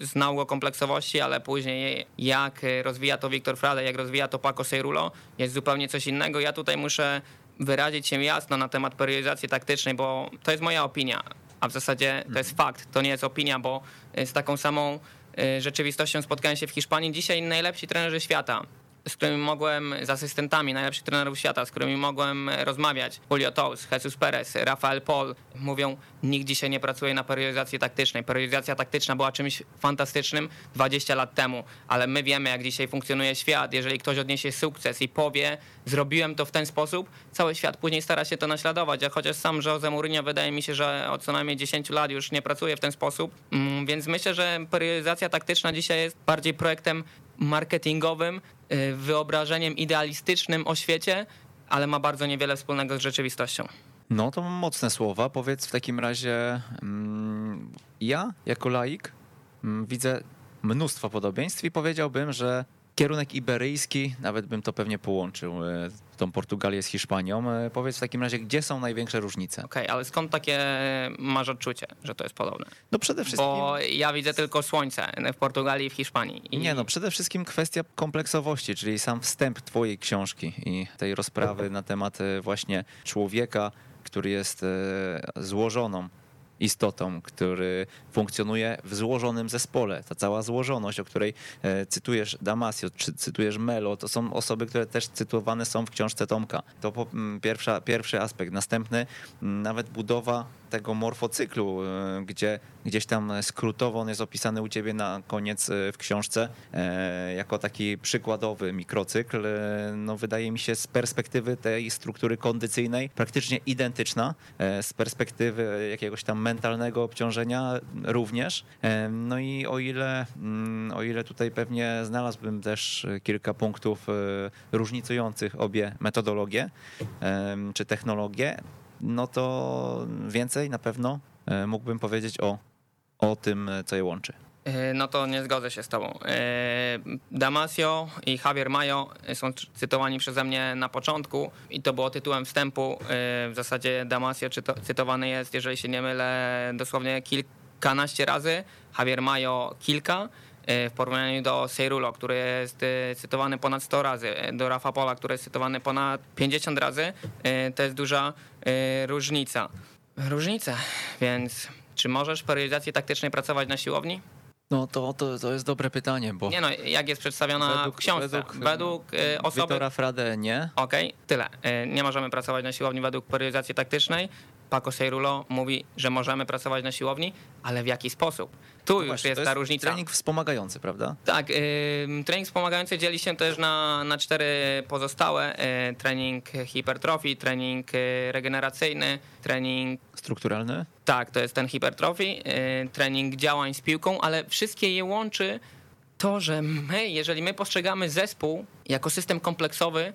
z nauki kompleksowości, ale później jak rozwija to Wiktor Frade, jak rozwija to Paco Seirulo, jest zupełnie coś innego. Ja tutaj muszę wyrazić się jasno na temat periodyzacji taktycznej, bo to jest moja opinia, a w zasadzie to jest fakt, to nie jest opinia, bo z taką samą rzeczywistością spotkałem się w Hiszpanii. Dzisiaj najlepsi trenerzy świata z którymi mogłem, z asystentami najlepszych trenerów świata, z którymi mogłem rozmawiać, Julio Tous, Jesus Perez, Rafael Pol, mówią, nikt dzisiaj nie pracuje na periodyzacji taktycznej. Periodyzacja taktyczna była czymś fantastycznym 20 lat temu, ale my wiemy, jak dzisiaj funkcjonuje świat. Jeżeli ktoś odniesie sukces i powie, zrobiłem to w ten sposób, cały świat później stara się to naśladować. A chociaż sam Jose Mourinho wydaje mi się, że od co najmniej 10 lat już nie pracuje w ten sposób, mm, więc myślę, że periodyzacja taktyczna dzisiaj jest bardziej projektem marketingowym, y, wyobrażeniem idealistycznym o świecie, ale ma bardzo niewiele wspólnego z rzeczywistością. No to mocne słowa. Powiedz w takim razie, mm, ja jako laik mm, widzę mnóstwo podobieństw i powiedziałbym, że kierunek iberyjski, nawet bym to pewnie połączył, e, tą Portugalię z Hiszpanią. E, powiedz w takim razie, gdzie są największe różnice? Okej, okay, ale skąd takie masz odczucie, że to jest podobne? No przede wszystkim... Bo ja widzę tylko słońce w Portugalii i w Hiszpanii. I... Nie, no przede wszystkim kwestia kompleksowości, czyli sam wstęp twojej książki i tej rozprawy na temat e, właśnie człowieka, który jest złożoną istotą, który funkcjonuje w złożonym zespole. Ta cała złożoność, o której e, cytujesz Damasio, czy cytujesz Melo, to są osoby, które też cytowane są w książce Tomka. To pierwsza, pierwszy aspekt. Następny, nawet budowa tego morfocyklu, e, gdzie gdzieś tam skrótowo on jest opisany u ciebie na koniec e, w książce jako taki przykładowy mikrocykl. No wydaje mi się z perspektywy tej struktury kondycyjnej praktycznie identyczna, z perspektywy jakiegoś tam mentalnego obciążenia również. No i o ile, mm, o ile tutaj pewnie znalazłbym też kilka punktów e, różnicujących obie metodologie czy technologie, no to więcej na pewno e, mógłbym powiedzieć o, o tym, co je łączy. E, no to nie zgodzę się z tobą. Damasio i Javier Mayo są cytowani przeze mnie na początku i to było tytułem wstępu. W zasadzie Damasio cytowany jest, jeżeli się nie mylę, dosłownie kilkanaście razy, Javier Mayo kilka w porównaniu do Seirulo, który jest cytowany ponad 100 razy, do Rafa Pola, który jest cytowany ponad 50 razy. To jest duża różnica. Różnica, więc czy możesz w periodyzacji taktycznej pracować na siłowni? No to, to, to jest dobre pytanie, bo... Nie no, jak jest przedstawiona według, w książce? Według, według y, osoby... Wiktora Frade nie. Okej, okay, tyle. Y, nie możemy pracować na siłowni według periodyzacji taktycznej. Paco Seirulo mówi, że możemy pracować na siłowni, ale w jaki sposób? Tu no już właśnie, jest ta różnica. Trening wspomagający, prawda? Tak, trening wspomagający dzieli się też na, na cztery pozostałe. Y, trening hipertrofii, trening y, regeneracyjny, trening... Strukturalny? Tak, to jest ten hipertrofii, y, trening działań z piłką, ale wszystkie je łączy to, że my, jeżeli my postrzegamy zespół jako system kompleksowy,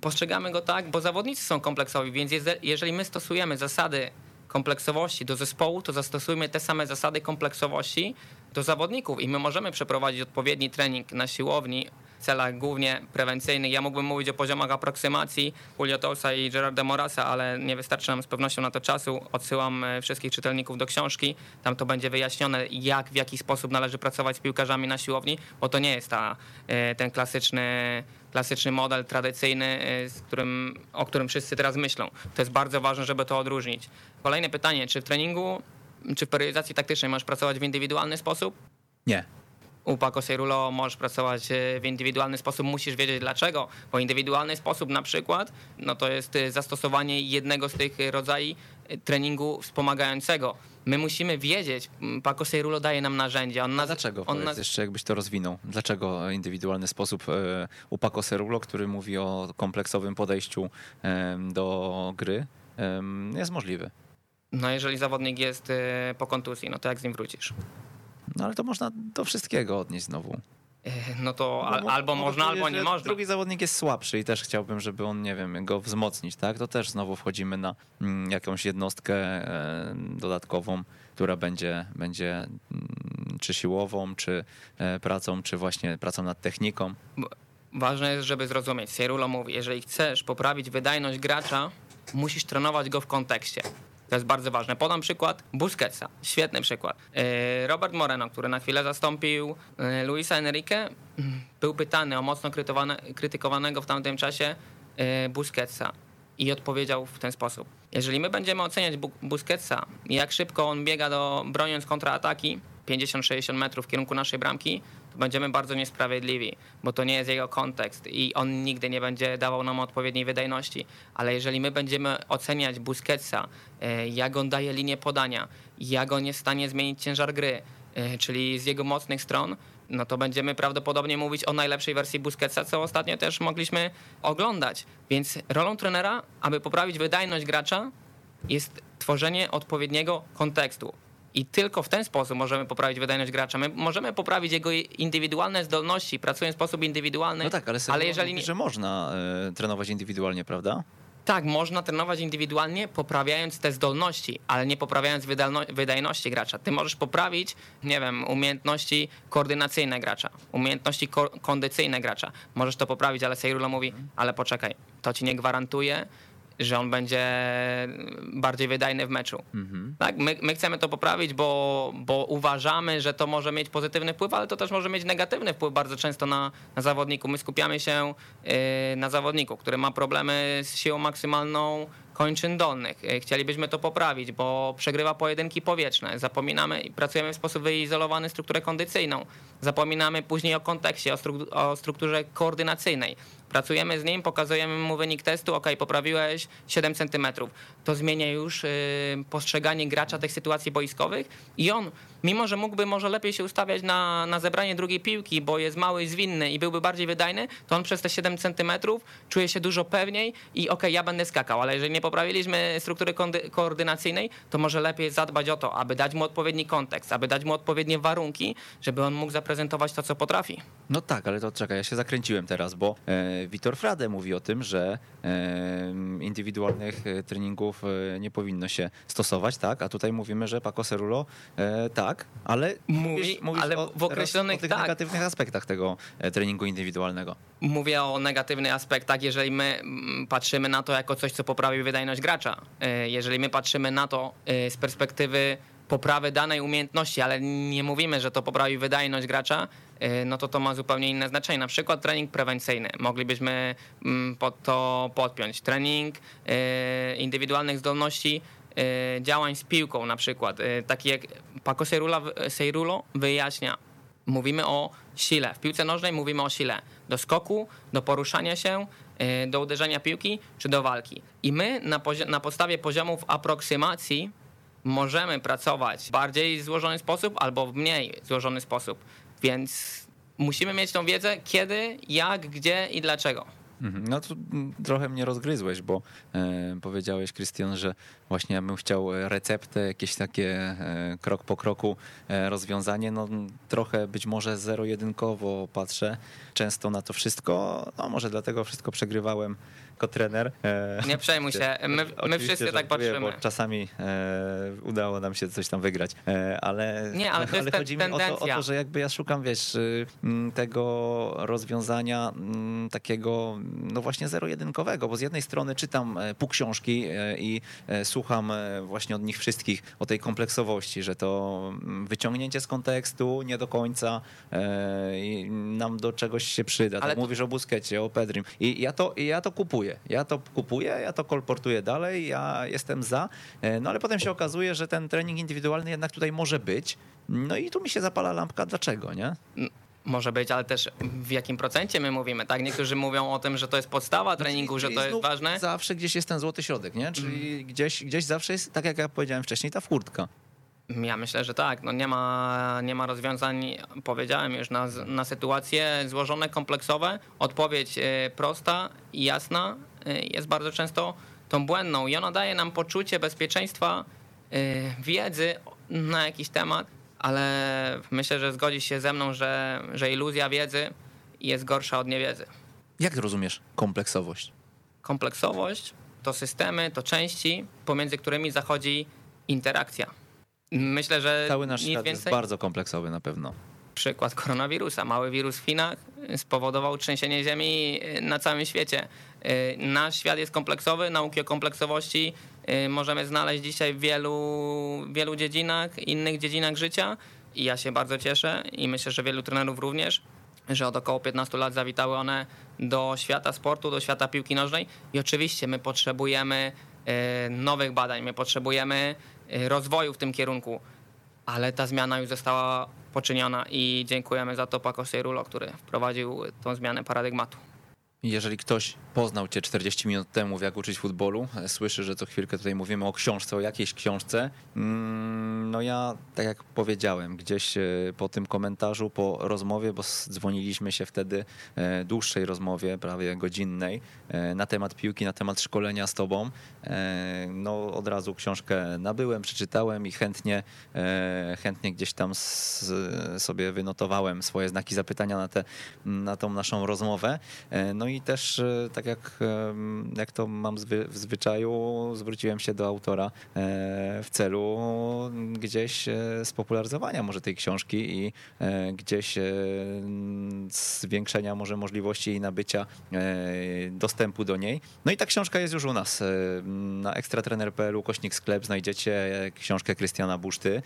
postrzegamy go tak, bo zawodnicy są kompleksowi, więc jeżeli my stosujemy zasady kompleksowości do zespołu, to zastosujmy te same zasady kompleksowości do zawodników i my możemy przeprowadzić odpowiedni trening na siłowni w celach głównie prewencyjnych. Ja mógłbym mówić o poziomach aproksymacji Julio Tolsa i Gerarda Morasa, ale nie wystarczy nam z pewnością na to czasu. Odsyłam e, wszystkich czytelników do książki. Tam to będzie wyjaśnione, jak, w jaki sposób należy pracować z piłkarzami na siłowni, bo to nie jest ta, e, ten klasyczny klasyczny model tradycyjny, y, z którym, o którym wszyscy teraz myślą. To jest bardzo ważne, żeby to odróżnić. Kolejne pytanie, czy w treningu czy w periodyzacji taktycznej możesz pracować w indywidualny sposób? Nie. U Paco Cerulo możesz pracować e, w indywidualny sposób, musisz wiedzieć dlaczego, bo indywidualny sposób na przykład, no to jest e, zastosowanie jednego z tych rodzajów treningu wspomagającego. My musimy wiedzieć, Paco Cerulo daje nam narzędzia. On nas, dlaczego? On nas, jeszcze, jakbyś to rozwinął. Dlaczego indywidualny sposób e, u Paco Cerulo, który mówi o kompleksowym podejściu em, do gry, em, jest możliwy? no jeżeli zawodnik jest e, po kontuzji, no to jak z nim wrócisz? No ale to można do wszystkiego odnieść znowu. No to No, al, albo można, albo nie można. Drugi zawodnik jest słabszy i też chciałbym, żeby on, nie wiem, go wzmocnić, tak? To też znowu wchodzimy na mm, jakąś jednostkę e, dodatkową, która będzie, będzie mm, czy siłową, czy e, pracą, czy właśnie pracą nad techniką. Ważne jest, żeby zrozumieć. Cerulo mówi, jeżeli chcesz poprawić wydajność gracza, musisz trenować go w kontekście. To jest bardzo ważne. Podam przykład Busquetsa. Świetny przykład. E, Robert Moreno, który na chwilę zastąpił e, Luisa Enrique, mm, był pytany o mocno krytykowane- krytykowanego w tamtym czasie e, Busquetsa i odpowiedział w ten sposób. Jeżeli my będziemy oceniać Bu- Busquetsa, jak szybko on biega do broniąc kontraataki, 50-60 metrów w kierunku naszej bramki, będziemy bardzo niesprawiedliwi, bo to nie jest jego kontekst i on nigdy nie będzie dawał nam odpowiedniej wydajności. Ale jeżeli my będziemy oceniać Busquetsa, e, jak on daje linię podania, jak on jest w stanie zmienić ciężar gry, e, czyli z jego mocnych stron, no to będziemy prawdopodobnie mówić o najlepszej wersji Busquetsa, co ostatnio też mogliśmy oglądać. Więc rolą trenera, aby poprawić wydajność gracza, jest tworzenie odpowiedniego kontekstu. I tylko w ten sposób możemy poprawić wydajność gracza. My możemy poprawić jego indywidualne zdolności, pracując w sposób indywidualny. No tak, ale, ale jeżeli nie, że można e, trenować indywidualnie, prawda? tak, można trenować indywidualnie, poprawiając te zdolności, ale nie poprawiając wydajności gracza. Ty możesz poprawić, nie wiem, umiejętności koordynacyjne gracza, umiejętności ko- kondycyjne gracza. Możesz to poprawić, ale Sejrulo mówi, ale poczekaj, to ci nie gwarantuje, że on będzie bardziej wydajny w meczu. Tak, my, my chcemy to poprawić, bo, bo uważamy, że to może mieć pozytywny wpływ, ale to też może mieć negatywny wpływ bardzo często na, na zawodniku. My skupiamy się yy, na zawodniku, który ma problemy z siłą maksymalną kończyn dolnych. Yy, Chcielibyśmy to poprawić, bo przegrywa pojedynki powietrzne. Zapominamy i pracujemy w sposób wyizolowany strukturę kondycyjną. Zapominamy później o kontekście, o strukturze koordynacyjnej. Pracujemy z nim, pokazujemy mu wynik testu, ok, poprawiłeś 7 centymetrów. To zmienia już y, postrzeganie gracza tych sytuacji boiskowych i on, mimo że mógłby może lepiej się ustawiać na, na zebranie drugiej piłki, bo jest mały i zwinny i byłby bardziej wydajny, to on przez te 7 centymetrów czuje się dużo pewniej i ok, ja będę skakał, ale jeżeli nie poprawiliśmy struktury koordynacyjnej, to może lepiej zadbać o to, aby dać mu odpowiedni kontekst, aby dać mu odpowiednie warunki, żeby on mógł zaprezentować to, co potrafi. No tak, ale to czekaj, ja się zakręciłem teraz, bo e, Witor Frade mówi o tym, że e, indywidualnych e, treningów e, nie powinno się stosować, tak? A tutaj mówimy, że Paco Cerulo e, tak, ale Mówi, ale o, w określonych- o tych tak. negatywnych aspektach tego e, treningu indywidualnego. Mówię o negatywnych aspektach, jeżeli my patrzymy na to jako coś, co poprawi wydajność gracza. E, Jeżeli my patrzymy na to e, z perspektywy poprawy danej umiejętności, ale nie mówimy, że to poprawi wydajność gracza, no to to ma zupełnie inne znaczenie. Na przykład trening prewencyjny. Moglibyśmy pod to podpiąć. Trening indywidualnych zdolności działań z piłką na przykład. E, Taki jak Paco Seirulo, Seirulo wyjaśnia Mówimy o sile. W piłce nożnej mówimy o sile. Do skoku, do poruszania się, do uderzenia piłki czy do walki. I my na, na podstawie poziomów aproksymacji możemy pracować w bardziej złożony sposób albo w mniej złożony sposób. Więc musimy mieć tą wiedzę kiedy, jak, gdzie i dlaczego. Mhm. No to trochę mnie rozgryzłeś, bo e, powiedziałeś, Krystian, że właśnie ja bym chciał e, receptę, jakieś takie e, krok po kroku e, rozwiązanie. No trochę być może zero-jedynkowo patrzę często na to wszystko. No może dlatego wszystko przegrywałem jako trener. E, Nie przejmuj się, my, my wszyscy tak patrzymy. Bo czasami e, udało nam się coś tam wygrać, e, ale, Nie, ale te- chodzi mi o to, o to, że jakby ja szukam, wiesz, y, tego rozwiązania takiego, no właśnie zero-jedynkowego, bo z jednej strony czytam pół książki i słucham właśnie od nich wszystkich o tej kompleksowości, że to wyciągnięcie z kontekstu nie do końca nam do czegoś się przyda. Ale Tak to- mówisz o Busquecie, o Pedrim i ja to, i ja to kupuję. Dziękuję. Ja to kupuję, ja to kolportuję dalej, ja jestem za. E, no ale potem się okazuje, że ten trening indywidualny jednak tutaj może być. No i tu mi się zapala lampka, dlaczego, nie? Może być, ale też w jakim procencie my mówimy, tak? Niektórzy mówią o tym, że to jest podstawa treningu, że to jest ważne. Zawsze gdzieś jest ten złoty środek, nie? Czyli mm. gdzieś, gdzieś zawsze jest, tak jak ja powiedziałem wcześniej, ta furtka. Ja myślę, że tak. No nie, ma, nie ma rozwiązań, powiedziałem już, na, na sytuacje złożone, kompleksowe. Odpowiedź e, prosta i jasna e, jest bardzo często tą błędną i ona daje nam poczucie bezpieczeństwa, e, wiedzy na jakiś temat, ale myślę, że zgodzi się ze mną, że, że iluzja wiedzy jest gorsza od niewiedzy. Jak rozumiesz kompleksowość? Kompleksowość to systemy, to części, pomiędzy którymi zachodzi interakcja. Myślę, że cały nasz świat więcej... jest bardzo kompleksowy na pewno. Przykład koronawirusa. Mały wirus w Chinach spowodował trzęsienie ziemi na całym świecie. Y, nasz świat jest kompleksowy, nauki o kompleksowości y, możemy znaleźć dzisiaj w wielu, wielu dziedzinach, innych dziedzinach życia i ja się bardzo cieszę i myślę, że wielu trenerów również, że od około 15 lat zawitały one do świata sportu, do świata piłki nożnej i oczywiście my potrzebujemy y, nowych badań, my potrzebujemy rozwoju w tym kierunku, ale ta zmiana już została poczyniona i dziękujemy za to Paco Seirulo, który wprowadził tą zmianę paradygmatu. Jeżeli ktoś poznał cię 40 minut temu, jak uczyć futbolu, słyszy, że co chwilkę tutaj mówimy o książce, o jakiejś książce, mm, no ja, tak jak powiedziałem, gdzieś e, po tym komentarzu, po rozmowie, bo dzwoniliśmy się wtedy, e, dłuższej rozmowie, prawie godzinnej, e, na temat piłki, na temat szkolenia z tobą, no od razu książkę nabyłem, przeczytałem i chętnie, chętnie gdzieś tam sobie wynotowałem swoje znaki zapytania na, te, na tą naszą rozmowę. No i też, e, tak jak, jak to mam w zwyczaju, zwróciłem się do autora e, w celu gdzieś e, spopularyzowania może tej książki i gdzieś zwiększenia może możliwości jej nabycia, dostępu do niej. No i ta książka jest już u nas. Na ekstratrener.pl kośnik sklep znajdziecie książkę Krystiana Buszty.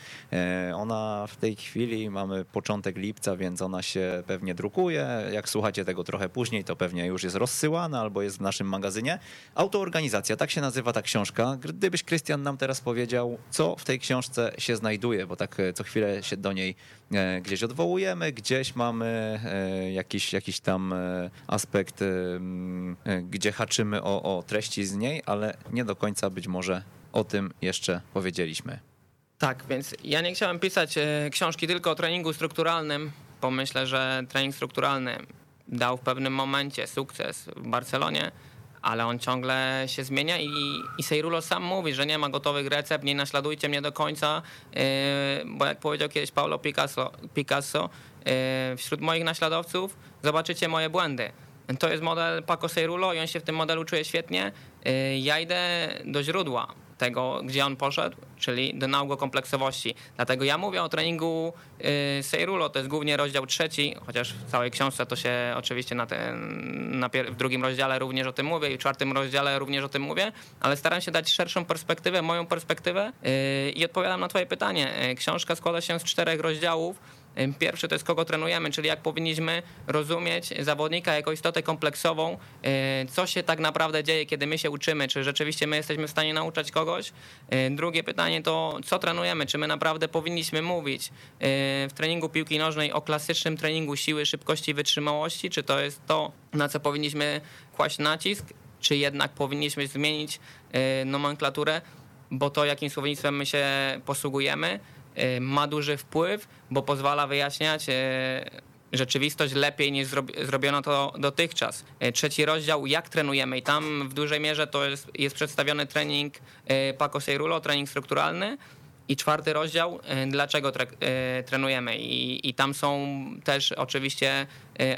Ona w tej chwili mamy początek lipca, więc ona się pewnie drukuje. Jak słuchacie tego trochę później, to pewnie już jest rozsyłana albo jest w naszym magazynie. Autoorganizacja, tak się nazywa ta książka. Gdybyś Krystian nam teraz powiedział, co w tej książce się znajduje, bo tak e, co chwilę się do niej e, gdzieś odwołujemy, gdzieś mamy e, jakiś, jakiś tam aspekt, gdzie haczymy o, o treści z niej, ale nie do końca być może o tym jeszcze powiedzieliśmy. Tak, więc ja nie chciałem pisać książki tylko o treningu strukturalnym, bo myślę, że trening strukturalny dał w pewnym momencie sukces w Barcelonie, ale on ciągle się zmienia i, i Seirulo sam mówi, że nie ma gotowych recept, nie naśladujcie mnie do końca, yy, bo jak powiedział kiedyś Paulo Picasso, Picasso yy, wśród moich naśladowców zobaczycie moje błędy. To jest model Paco Seirulo i on się w tym modelu czuje świetnie. Yy, ja idę do źródła tego, gdzie on poszedł, czyli do nauk kompleksowości. Dlatego ja mówię o treningu y, Seirulo, to jest głównie rozdział trzeci, chociaż w całej książce to się oczywiście na ten, na w drugim rozdziale również o tym mówię i w czwartym rozdziale również o tym mówię, ale staram się dać szerszą perspektywę, moją perspektywę yy, i odpowiadam na twoje pytanie. Y, książka składa się z czterech rozdziałów, Pierwszy to jest kogo trenujemy, czyli jak powinniśmy rozumieć zawodnika jako istotę kompleksową, co się tak naprawdę dzieje, kiedy my się uczymy, czy rzeczywiście my jesteśmy w stanie nauczać kogoś. Drugie pytanie to co trenujemy, czy my naprawdę powinniśmy mówić w treningu piłki nożnej o klasycznym treningu siły, szybkości i wytrzymałości, czy to jest to, na co powinniśmy kłaść nacisk, czy jednak powinniśmy zmienić nomenklaturę, bo to jakim słownictwem my się posługujemy, ma duży wpływ, bo pozwala wyjaśniać y, rzeczywistość lepiej niż zrobiono to dotychczas. Y, trzeci rozdział, jak trenujemy i tam w dużej mierze to jest, jest przedstawiony trening Paco Seirulo, trening strukturalny, i czwarty rozdział, dlaczego tre, trenujemy. I, I, tam są też oczywiście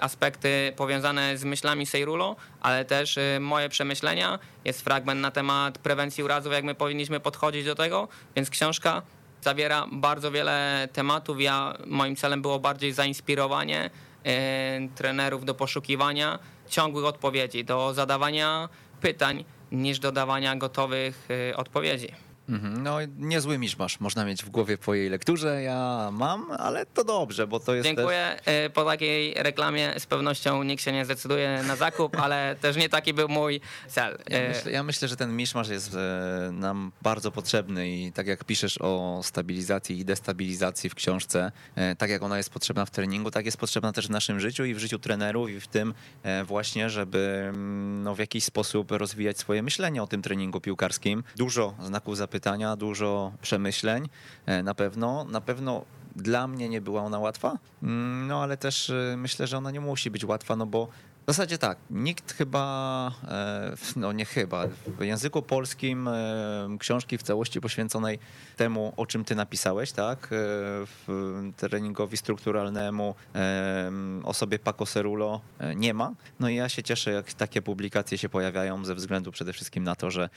aspekty powiązane z myślami Seirulo, ale też moje przemyślenia. Jest fragment na temat prewencji urazów, jak my powinniśmy podchodzić do tego, więc książka zawiera bardzo wiele tematów. Ja, moim celem było bardziej zainspirowanie e, trenerów do poszukiwania ciągłych odpowiedzi, do zadawania pytań, niż do dawania gotowych e, odpowiedzi. Mhm, no niezły miszmasz można mieć w głowie po jej lekturze, ja mam, ale to dobrze, bo to jest Dziękuję. Też... Po takiej reklamie z pewnością nikt się nie zdecyduje na zakup, ale też nie taki był mój cel. Ja myślę, ja myślę, że ten miszmasz jest e, nam bardzo potrzebny i tak jak piszesz o stabilizacji i destabilizacji w książce, tak jak ona jest potrzebna w treningu, tak jest potrzebna też w naszym życiu i w życiu trenerów i w tym właśnie, żeby mm, no, w jakiś sposób rozwijać swoje myślenie o tym treningu piłkarskim. Dużo znaków zapytania pytania, dużo przemyśleń e, na pewno. Na pewno dla mnie nie była ona łatwa, mm, no ale też e, myślę, że ona nie musi być łatwa, no bo w zasadzie tak, nikt chyba, e, no nie chyba, w języku polskim e, książki w całości poświęconej temu, o czym ty napisałeś, tak, w treningowi strukturalnemu, osobie Paco Cerulo nie ma. No i ja się cieszę, jak takie publikacje się pojawiają ze względu przede wszystkim na to, że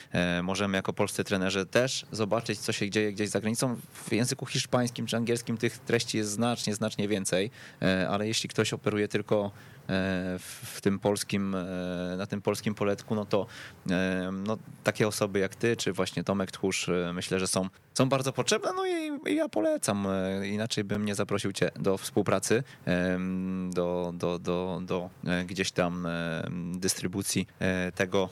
możemy jako polscy trenerzy też zobaczyć, co się dzieje gdzieś za granicą. W języku hiszpańskim czy angielskim tych treści jest znacznie, znacznie więcej, ale jeśli ktoś operuje tylko w tym polskim, e, na tym polskim poletku, no to e, no, takie osoby jak ty, czy właśnie Tomek Tchórz, e, myślę, że są, są bardzo potrzebne, no i, i ja polecam. Inaczej bym nie zaprosił cię do współpracy, do, do, do, do gdzieś tam dystrybucji tego,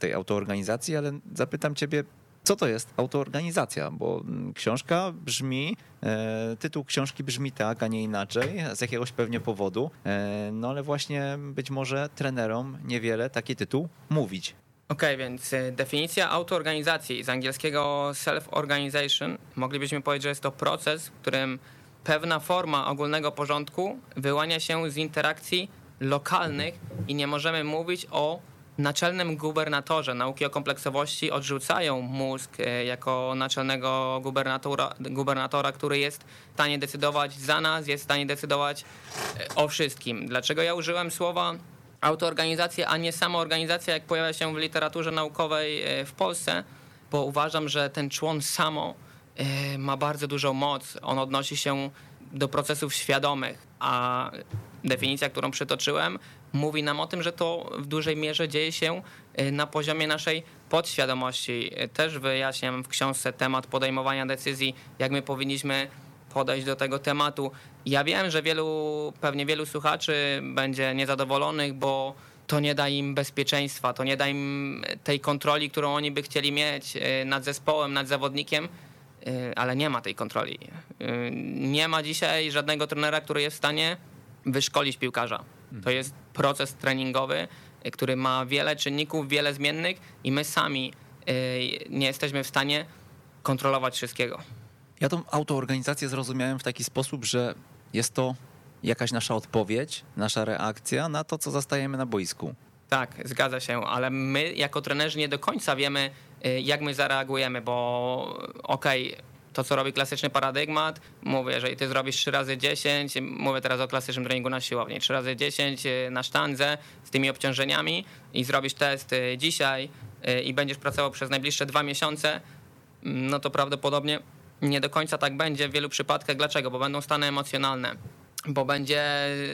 tej autoorganizacji, ale zapytam ciebie, co to jest autoorganizacja? Bo mm, książka brzmi, e, tytuł książki brzmi tak, a nie inaczej, z jakiegoś pewnie powodu, e, no ale właśnie być może trenerom niewiele taki tytuł mówić. Okej, okay, więc e, definicja autoorganizacji z angielskiego self-organization moglibyśmy powiedzieć, że jest to proces, w którym pewna forma ogólnego porządku wyłania się z interakcji lokalnych i nie możemy mówić o naczelnym gubernatorze nauki o kompleksowości odrzucają mózg e, jako naczelnego gubernatora, gubernatora, który jest w stanie decydować za nas, jest w stanie decydować e, o wszystkim. Dlaczego ja użyłem słowa autoorganizacja, a nie samoorganizacja, jak pojawia się w literaturze naukowej e, w Polsce? Bo uważam, że ten człon samo ma bardzo dużą moc. On odnosi się do procesów świadomych, a definicja, którą przytoczyłem, mówi nam o tym, że to w dużej mierze dzieje się y, na poziomie naszej podświadomości. Też wyjaśniam w książce temat podejmowania decyzji, jak my powinniśmy podejść do tego tematu. Ja wiem, że wielu, pewnie wielu słuchaczy będzie niezadowolonych, bo to nie da im bezpieczeństwa, to nie da im tej kontroli, którą oni by chcieli mieć y, nad zespołem, nad zawodnikiem, y, ale nie ma tej kontroli. Nie ma dzisiaj żadnego trenera, który jest w stanie wyszkolić piłkarza. To jest proces treningowy, y, który ma wiele czynników, wiele zmiennych i my sami y, nie jesteśmy w stanie kontrolować wszystkiego. Ja tą autoorganizację zrozumiałem w taki sposób, że jest to jakaś nasza odpowiedź, nasza reakcja na to, co zastajemy na boisku. Tak, zgadza się, ale my jako trenerzy nie do końca wiemy, y, jak my zareagujemy, bo okej, okay, to, co robi klasyczny paradygmat, mówię, jeżeli ty zrobisz 3 razy 10, mówię teraz o klasycznym treningu na siłowni, 3 razy 10 e, na sztandze z tymi obciążeniami i zrobisz test e, dzisiaj e, i będziesz pracował przez najbliższe dwa miesiące, mm, no to prawdopodobnie nie do końca tak będzie w wielu przypadkach. Dlaczego? Bo będą stany emocjonalne bo będzie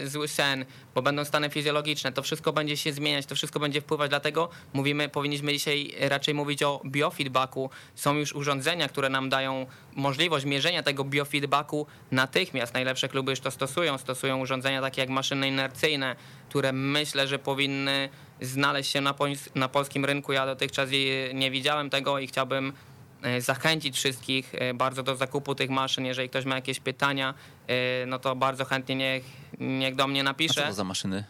zły sen, bo będą stany fizjologiczne, to wszystko będzie się zmieniać, to wszystko będzie wpływać, dlatego mówimy, powinniśmy dzisiaj raczej mówić o biofeedbacku. Są już urządzenia, które nam dają możliwość mierzenia tego biofeedbacku natychmiast. Najlepsze kluby już to stosują, stosują urządzenia takie jak maszyny inercyjne, które myślę, że powinny znaleźć się na, na polskim rynku. Ja dotychczas nie widziałem tego i chciałbym zachęcić wszystkich e, bardzo do zakupu tych maszyn. Jeżeli ktoś ma jakieś pytania, e, no to bardzo chętnie niech, niech do mnie napisze. A co to za maszyny?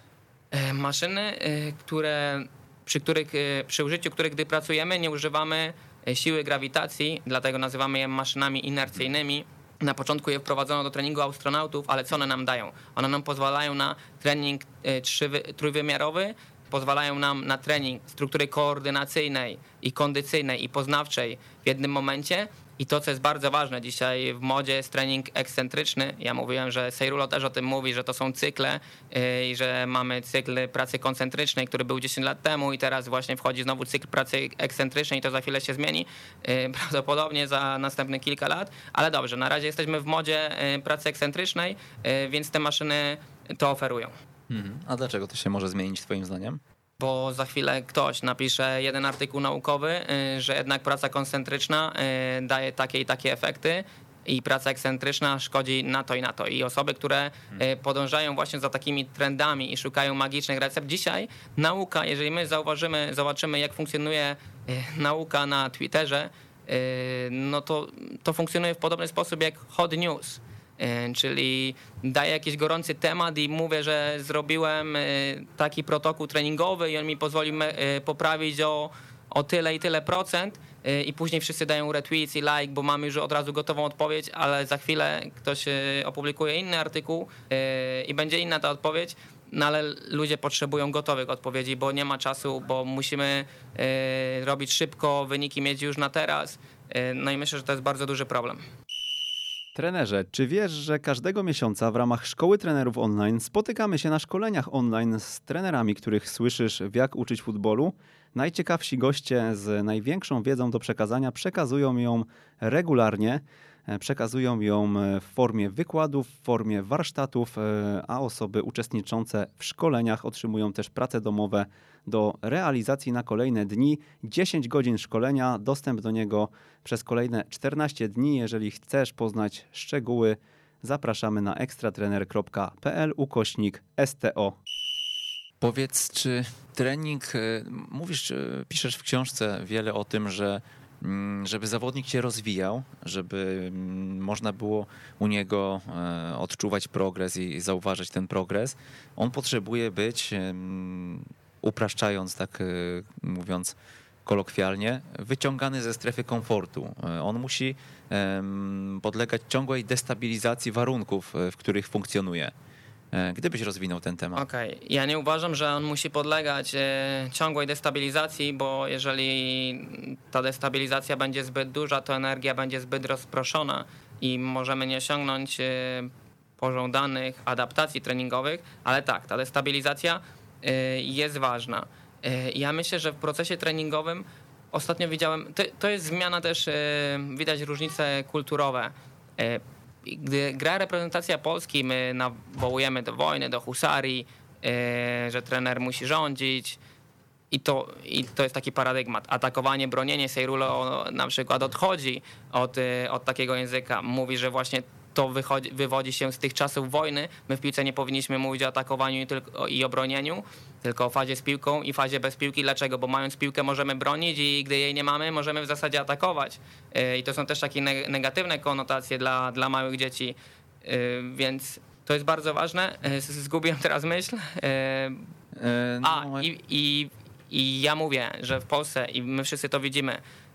Maszyny, które, przy, których, przy użyciu których gdy pracujemy, nie używamy siły grawitacji, dlatego nazywamy je maszynami inercyjnymi. Na początku je wprowadzono do treningu astronautów, ale co one nam dają? One nam pozwalają na trening trójwymiarowy, pozwalają nam na trening struktury koordynacyjnej i kondycyjnej i poznawczej w jednym momencie. I to, co jest bardzo ważne dzisiaj w modzie, jest trening ekscentryczny. Ja mówiłem, że Seirulo też o tym mówi, że to są cykle yy, i że mamy cykl pracy koncentrycznej, który był 10 lat temu i teraz właśnie wchodzi znowu cykl pracy ekscentrycznej i to za chwilę się zmieni, yy, prawdopodobnie za następne kilka lat. Ale dobrze, na razie jesteśmy w modzie yy, pracy ekscentrycznej, więc te maszyny to oferują. Mhm. A dlaczego to się może zmienić Twoim zdaniem? bo za chwilę ktoś napisze jeden artykuł naukowy, y, że jednak praca koncentryczna y, daje takie i takie efekty i praca ekscentryczna szkodzi na to i na to. I osoby, które y, podążają właśnie za takimi trendami i szukają magicznych recept. Dzisiaj nauka, jeżeli my zauważymy, zobaczymy jak funkcjonuje nauka na Twitterze, no to, to funkcjonuje w podobny sposób jak hot news czyli daję jakiś gorący temat i mówię, że zrobiłem e, taki protokół treningowy i on mi pozwoli e, poprawić o, o tyle i tyle procent i później wszyscy dają retweets i like, bo mamy już od razu gotową odpowiedź, ale za chwilę ktoś opublikuje inny artykuł i będzie inna ta odpowiedź, no ale ludzie potrzebują gotowych odpowiedzi, bo nie ma czasu, bo musimy robić szybko, wyniki mieć już na teraz. No i myślę, że to jest bardzo duży problem. Trenerze, czy wiesz, że każdego miesiąca w ramach Szkoły Trenerów Online spotykamy się na szkoleniach online z trenerami, których słyszysz w jak uczyć futbolu? Najciekawsi goście z największą wiedzą do przekazania przekazują ją regularnie. E, przekazują ją w formie wykładów, w formie warsztatów, e, a osoby uczestniczące w szkoleniach otrzymują też prace domowe do realizacji na kolejne dni. 10 godzin szkolenia, dostęp do niego przez kolejne 14 dni. Jeżeli chcesz poznać szczegóły, zapraszamy na ekstratrener.pl ukośnik STO. Powiedz, czy trening, e, mówisz, piszesz w książce wiele o tym, że żeby zawodnik się rozwijał, żeby mm, można było u niego e, odczuwać progres i zauważyć ten progres, on potrzebuje być upraszczając, tak e, mówiąc kolokwialnie, wyciągany ze strefy komfortu. E, on musi podlegać ciągłej destabilizacji warunków, w których funkcjonuje. Gdybyś rozwinął ten temat. Okej, okay. ja nie uważam, że on musi podlegać ciągłej destabilizacji, bo jeżeli ta destabilizacja będzie zbyt duża, to energia będzie zbyt rozproszona i możemy nie osiągnąć pożądanych adaptacji treningowych, ale tak, ta destabilizacja jest ważna. Ja myślę, że w procesie treningowym ostatnio widziałem, to, to jest zmiana też, widać różnice kulturowe. Gdy gra reprezentacja Polski, my nawołujemy do wojny, do husarii, że trener musi rządzić, i to, I to jest taki paradygmat. Atakowanie, bronienie Sejrulo na przykład odchodzi od, od takiego języka. Mówi, że właśnie to wychodzi, wywodzi się z tych czasów wojny. My w piłce nie powinniśmy mówić o atakowaniu i, obronieniu, tylko o fazie z piłką i fazie bez piłki. Dlaczego? Bo mając piłkę możemy bronić i gdy jej nie mamy, możemy w zasadzie atakować. Y, I to są też takie negatywne konotacje dla, dla małych dzieci, y, więc to jest bardzo ważne. Y, zgubiłem teraz myśl. A, no, i, i, i ja mówię, że w Polsce, i my wszyscy to widzimy, E,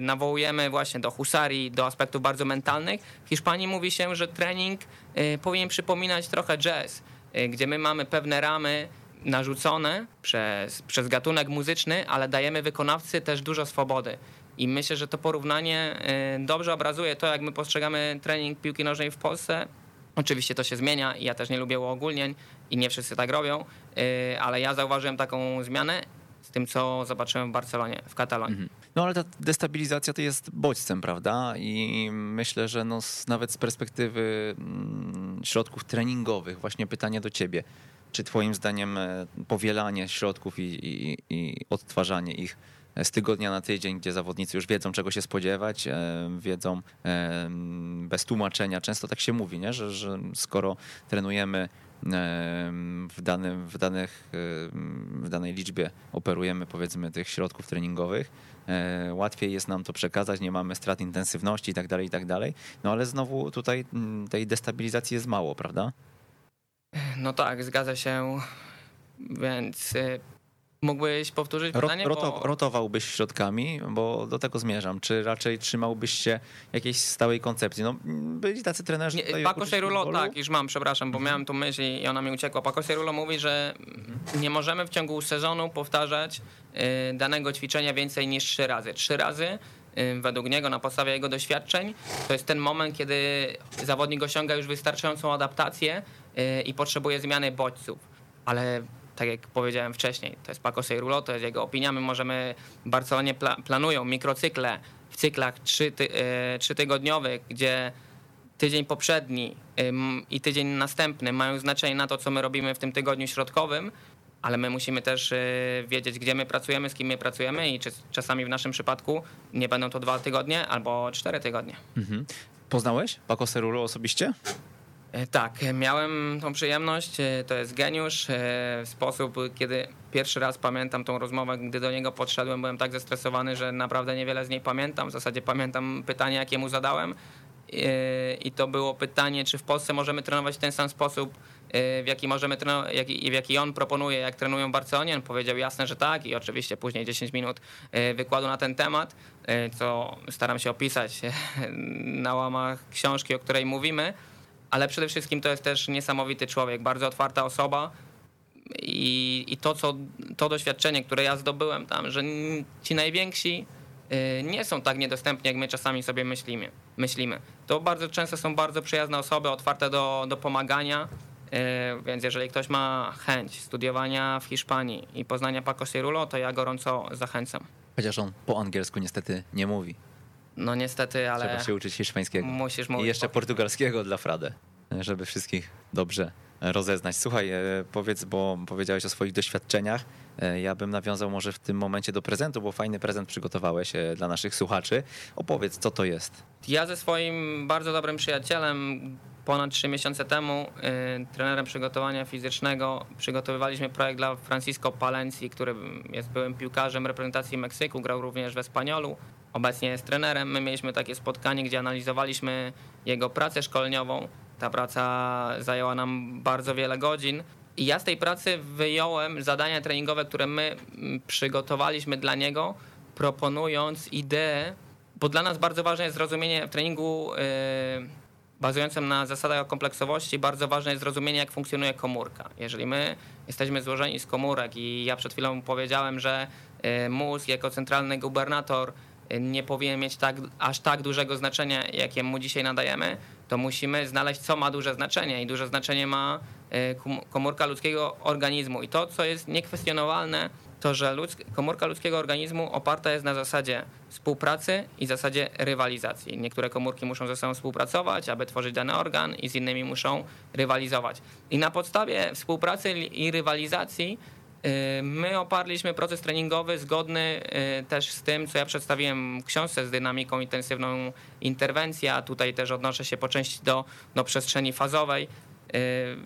nawołujemy właśnie do husarii, do aspektów bardzo mentalnych. W Hiszpanii mówi się, że trening e, powinien przypominać trochę jazz, e, gdzie my mamy pewne ramy narzucone przez, przez gatunek muzyczny, ale dajemy wykonawcy też dużo swobody. I myślę, że to porównanie dobrze obrazuje to, jak my postrzegamy trening piłki nożnej w Polsce. Oczywiście to się zmienia i ja też nie lubię uogólnień i nie wszyscy tak robią, ale ja zauważyłem taką zmianę tym, co zobaczyłem w Barcelonie, w Katalonii. Mhm. No ale ta destabilizacja to jest bodźcem, prawda? I myślę, że no, nawet z perspektywy mm, środków treningowych, właśnie pytanie do ciebie. Czy twoim zdaniem e, powielanie środków i, i, i odtwarzanie ich z tygodnia na tydzień, gdzie zawodnicy już wiedzą, czego się spodziewać, e, wiedzą bez tłumaczenia. Często tak się mówi, nie? Że, że skoro trenujemy w, danym, w, danych, w danej liczbie operujemy powiedzmy tych środków treningowych, e, łatwiej jest nam to przekazać, nie mamy strat intensywności i tak dalej, i tak. No ale znowu tutaj tej destabilizacji jest mało, prawda? No tak, zgadza się. Więc y, Mógłbyś powtórzyć pytanie? Roto, bo... Rotowałbyś środkami, bo do tego zmierzam. Czy raczej trzymałbyś się jakiejś stałej koncepcji? No, byli tacy trenerzy... Nie, Paco Seirulo, tak, już mam, przepraszam, bo mhm. miałem tu myśl i ona mi uciekła. Paco Seirulo mówi, że mhm. nie możemy w ciągu sezonu powtarzać y, danego ćwiczenia więcej niż trzy razy. Trzy razy y, według niego, na podstawie jego doświadczeń, to jest ten moment, kiedy zawodnik osiąga już wystarczającą adaptację y, i potrzebuje zmiany bodźców. Ale tak jak powiedziałem wcześniej, to jest Paco Seirulo, to jest jego opinia. My możemy, Barcelonie pla planują mikrocykle w cyklach trzy, ty, e, trzytygodniowych, gdzie tydzień poprzedni i tydzień następny mają znaczenie na to, co my robimy w tym tygodniu środkowym ale my musimy też wiedzieć, gdzie my pracujemy, z kim my pracujemy i czasami w naszym przypadku nie będą to dwa tygodnie albo cztery tygodnie. Mhm. Poznałeś Paco Cerulo osobiście? E, tak, miałem tą przyjemność. E, to jest geniusz. E, sposób, kiedy pierwszy raz pamiętam tą rozmowę, gdy do niego podszedłem, byłem tak zestresowany, że naprawdę niewiele z niej pamiętam. W zasadzie pamiętam pytanie, jakie mu zadałem. I to było pytanie, czy w Polsce możemy trenować w ten sam sposób, w jaki możemy trenować, w jaki on proponuje, jak trenują w Barcelonie. On powiedział jasne, że tak i oczywiście później 10 minut wykładu na ten temat, co staram się opisać na łamach książki, o której mówimy ale przede wszystkim to jest też niesamowity człowiek, bardzo otwarta osoba. I, i to, co, to doświadczenie, które ja zdobyłem tam, że ci najwięksi y, nie są tak niedostępni, jak my czasami sobie myślimy. myślimy. To bardzo często są bardzo przyjazne osoby, otwarte do, do pomagania, y, więc jeżeli ktoś ma chęć studiowania w Hiszpanii i poznania Paco Cirulo, to ja gorąco zachęcam. Chociaż on po angielsku niestety nie mówi. No niestety, ale... Trzeba się uczyć hiszpańskiego. Musisz mówić. I jeszcze portugalskiego dla Frady, żeby wszystkich dobrze rozeznać. Słuchaj, e, powiedz, bo powiedziałeś o swoich doświadczeniach. E, ja bym nawiązał może w tym momencie do prezentu, bo fajny prezent przygotowałeś e, dla naszych słuchaczy. Opowiedz, co to jest. Ja ze swoim bardzo dobrym przyjacielem ponad trzy miesiące temu trenerem przygotowania fizycznego przygotowywaliśmy projekt dla Francisco Palenci, który jest byłym piłkarzem reprezentacji Meksyku, grał również w Espaniolu obecnie jest trenerem. My mieliśmy takie spotkanie, gdzie analizowaliśmy jego pracę szkoleniową. Ta praca zajęła nam bardzo wiele godzin. I ja z tej pracy wyjąłem zadania treningowe, które my mm, przygotowaliśmy dla niego, proponując ideę, bo dla nas bardzo ważne jest zrozumienie w treningu yy, bazującym na zasadach kompleksowości, bardzo ważne jest zrozumienie, jak funkcjonuje komórka. Jeżeli my jesteśmy złożeni z komórek i ja przed chwilą powiedziałem, że yy, mózg jako centralny gubernator nie powinien mieć tak, aż tak dużego znaczenia, jakie mu dzisiaj nadajemy, to musimy znaleźć, co ma duże znaczenie. I duże znaczenie ma e, komórka ludzkiego organizmu. I to, co jest niekwestionowalne, to, że ludzk komórka ludzkiego organizmu oparta jest na zasadzie współpracy i zasadzie rywalizacji. Niektóre komórki muszą ze sobą współpracować, aby tworzyć dany organ, i z innymi muszą rywalizować. I na podstawie współpracy i rywalizacji Y, my oparliśmy proces treningowy zgodny y, też z tym, co ja przedstawiłem w książce z dynamiką intensywną interwencji, a tutaj też odnoszę się po części do, do przestrzeni fazowej, y,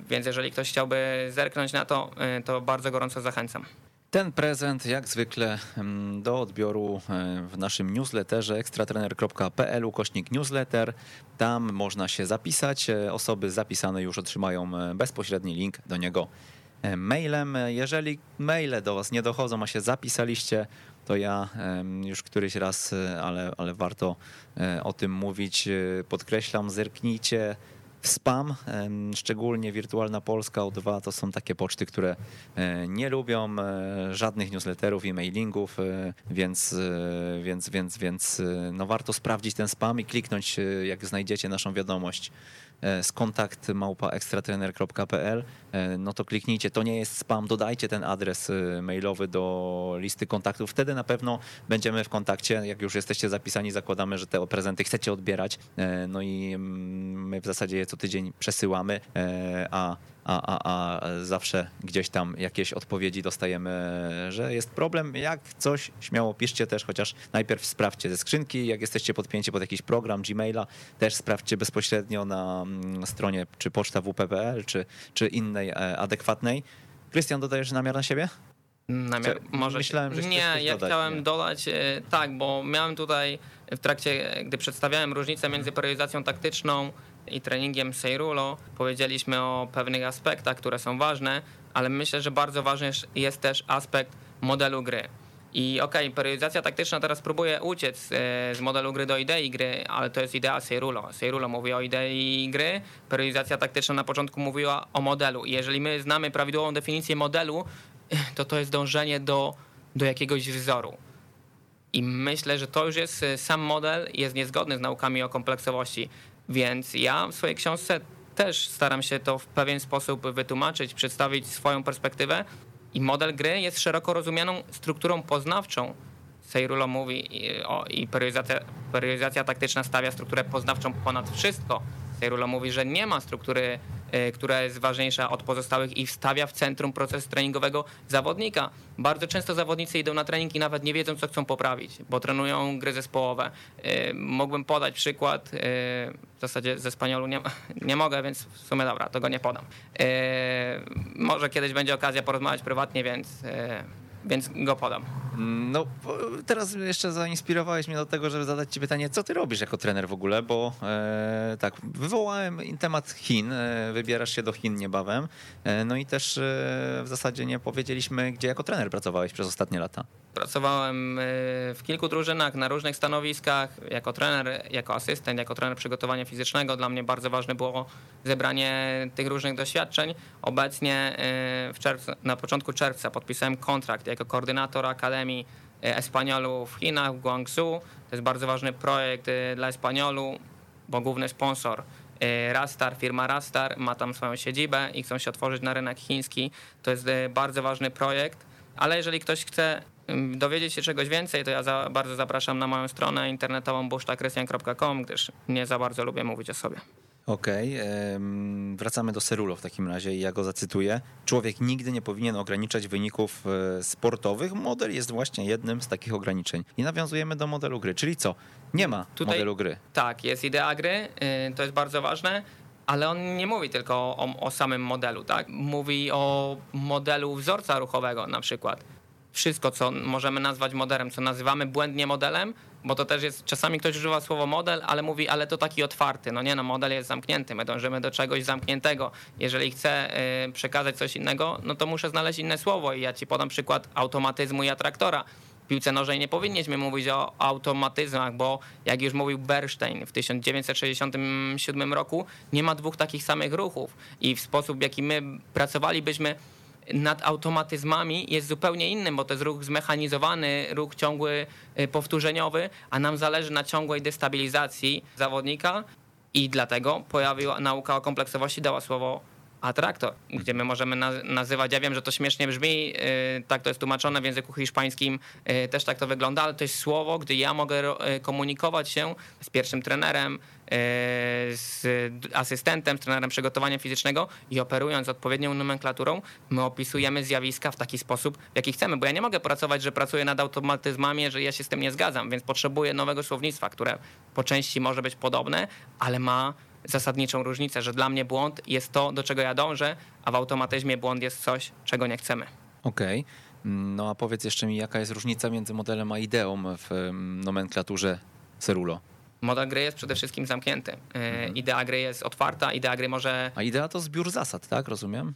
więc jeżeli ktoś chciałby zerknąć na to, to bardzo gorąco zachęcam. Ten prezent jak zwykle mm, do odbioru w naszym newsletterze ekstratrener.pl ukośnik newsletter. Tam można się zapisać. Osoby zapisane już otrzymają bezpośredni link do niego mailem. Jeżeli maile do Was nie dochodzą, a się zapisaliście, to ja już któryś raz, e, ale, ale warto e, o tym mówić, podkreślam, zerknijcie w spam, szczególnie Wirtualna Polska O2 to są takie poczty, które nie lubią żadnych newsletterów i mailingów, więc, więc, więc, więc no warto sprawdzić ten spam i kliknąć, jak znajdziecie naszą wiadomość E, z kontakt małpa ekstratrener.pl, e, no to kliknijcie, to nie jest spam, dodajcie ten adres e, mailowy do listy kontaktów, wtedy na pewno będziemy w kontakcie, jak już jesteście zapisani, zakładamy, że te prezenty chcecie odbierać, no i mm, my w zasadzie je co tydzień przesyłamy, a a, a, a zawsze gdzieś tam jakieś odpowiedzi dostajemy, że jest problem. Jak coś, śmiało piszcie też, chociaż najpierw sprawdźcie ze skrzynki, jak jesteście podpięci pod jakiś program Gmaila, też sprawdźcie bezpośrednio na mm, stronie czy poczta WP.pl, czy, czy innej e, adekwatnej. Krystian, dodajesz namiar na siebie? Namiar, może Myślałem, że Nie, ja dodać, chciałem nie. dodać, e, tak, bo miałem tutaj w trakcie, gdy przedstawiałem różnicę między periodizacją taktyczną i treningiem Seirulo powiedzieliśmy o pewnych aspektach, które są ważne, ale myślę, że bardzo ważny jest też aspekt modelu gry. I okej, okay, periodyzacja taktyczna teraz próbuje uciec e, z modelu gry do idei gry, ale to jest idea Seirulo. Seirulo mówi o idei gry, periodyzacja taktyczna na początku mówiła o modelu. I jeżeli my znamy prawidłową definicję modelu, to to jest dążenie do, do jakiegoś wzoru. I myślę, że to już jest, e, sam model jest niezgodny z naukami o kompleksowości. Więc ja w swojej książce też staram się to w pewien sposób wytłumaczyć, przedstawić swoją perspektywę. I model gry jest szeroko rozumianą strukturą poznawczą. Seirulo mówi i, o, i periodyzacja, periodyzacja taktyczna stawia strukturę poznawczą ponad wszystko. Seirulo mówi, że nie ma struktury która jest ważniejsza od pozostałych i wstawia w centrum procesu treningowego zawodnika. Bardzo często zawodnicy idą na trening i nawet nie wiedzą, co chcą poprawić, bo trenują gry zespołowe. Y, mógłbym podać przykład, y, w zasadzie ze Spaniolu nie, nie mogę, więc w sumie dobra, to go nie podam. Może kiedyś będzie okazja porozmawiać prywatnie, więc więc go podam. No, teraz jeszcze zainspirowałeś mnie do tego, żeby zadać ci pytanie, co ty robisz jako trener w ogóle, bo e, tak, wywołałem temat Chin, e, wybierasz się do Chin niebawem, e, no i też e, w zasadzie nie powiedzieliśmy, gdzie jako trener pracowałeś przez ostatnie lata. Pracowałem e, w kilku drużynach, na różnych stanowiskach, jako trener, jako asystent, jako trener przygotowania fizycznego. Dla mnie bardzo ważne było zebranie tych różnych doświadczeń. Obecnie e, w czerwcu, na początku czerwca podpisałem kontrakt jako koordynator Akademii e, Espaniolu w Chinach, w Guangzhou. To jest bardzo ważny projekt dla Espaniolu, bo główny sponsor Rastar, firma Rastar ma tam swoją siedzibę i chcą się otworzyć na rynek chiński. To jest bardzo ważny projekt, ale jeżeli ktoś chce dowiedzieć się czegoś więcej, to ja za, bardzo zapraszam na moją stronę internetową busztakrystian.com, gdyż nie za bardzo lubię mówić o sobie. Okej, okay. wracamy do Serulo w takim razie i ja go zacytuję. Człowiek nigdy nie powinien ograniczać wyników e, sportowych. Model jest właśnie jednym z takich ograniczeń. I nawiązujemy do modelu gry, czyli co? Nie ma Tutaj, modelu gry. Tak, jest idea gry, y, to jest bardzo ważne. Ale on nie mówi tylko o, o samym modelu, tak? Mówi o modelu wzorca ruchowego na przykład wszystko, co możemy nazwać modelem, co nazywamy błędnie modelem, bo to też jest, czasami ktoś używa słowo model, ale mówi, ale to taki otwarty. No nie, no model jest zamknięty, my dążymy do czegoś zamkniętego. Jeżeli chcę y, przekazać coś innego, no to muszę znaleźć inne słowo i ja ci podam przykład automatyzmu i atraktora. Piłce nożnej nie powinniśmy mówić o automatyzmach, bo jak już mówił Bernstein w 1967 roku, nie ma dwóch takich samych ruchów i w sposób, w jaki my pracowalibyśmy nad automatyzmami jest zupełnie innym, bo to jest ruch zmechanizowany, ruch ciągły, y, powtórzeniowy, a nam zależy na ciągłej destabilizacji zawodnika i dlatego pojawiła nauka o kompleksowości, dała słowo atraktor, gdzie my możemy nazywać, ja wiem, że to śmiesznie brzmi, y, tak to jest tłumaczone w języku hiszpańskim, y, też tak to wygląda, ale to jest słowo, gdy ja mogę komunikować się z pierwszym trenerem, z asystentem, z trenerem przygotowania fizycznego i operując odpowiednią nomenklaturą, my opisujemy zjawiska w taki sposób, w jaki chcemy, bo ja nie mogę pracować, że pracuję nad automatyzmami, że ja się z tym nie zgadzam, więc potrzebuję nowego słownictwa, które po części może być podobne, ale ma zasadniczą różnicę, że dla mnie błąd jest to, do czego ja dążę, a w automatyzmie błąd jest coś, czego nie chcemy. Okej. Okay. No a powiedz jeszcze mi, jaka jest różnica między modelem a ideą w nomenklaturze Cerulo? Model gry jest przede wszystkim zamknięty. E, mhm. Idea gry jest otwarta, idea gry może... A idea to zbiór zasad, tak? Rozumiem?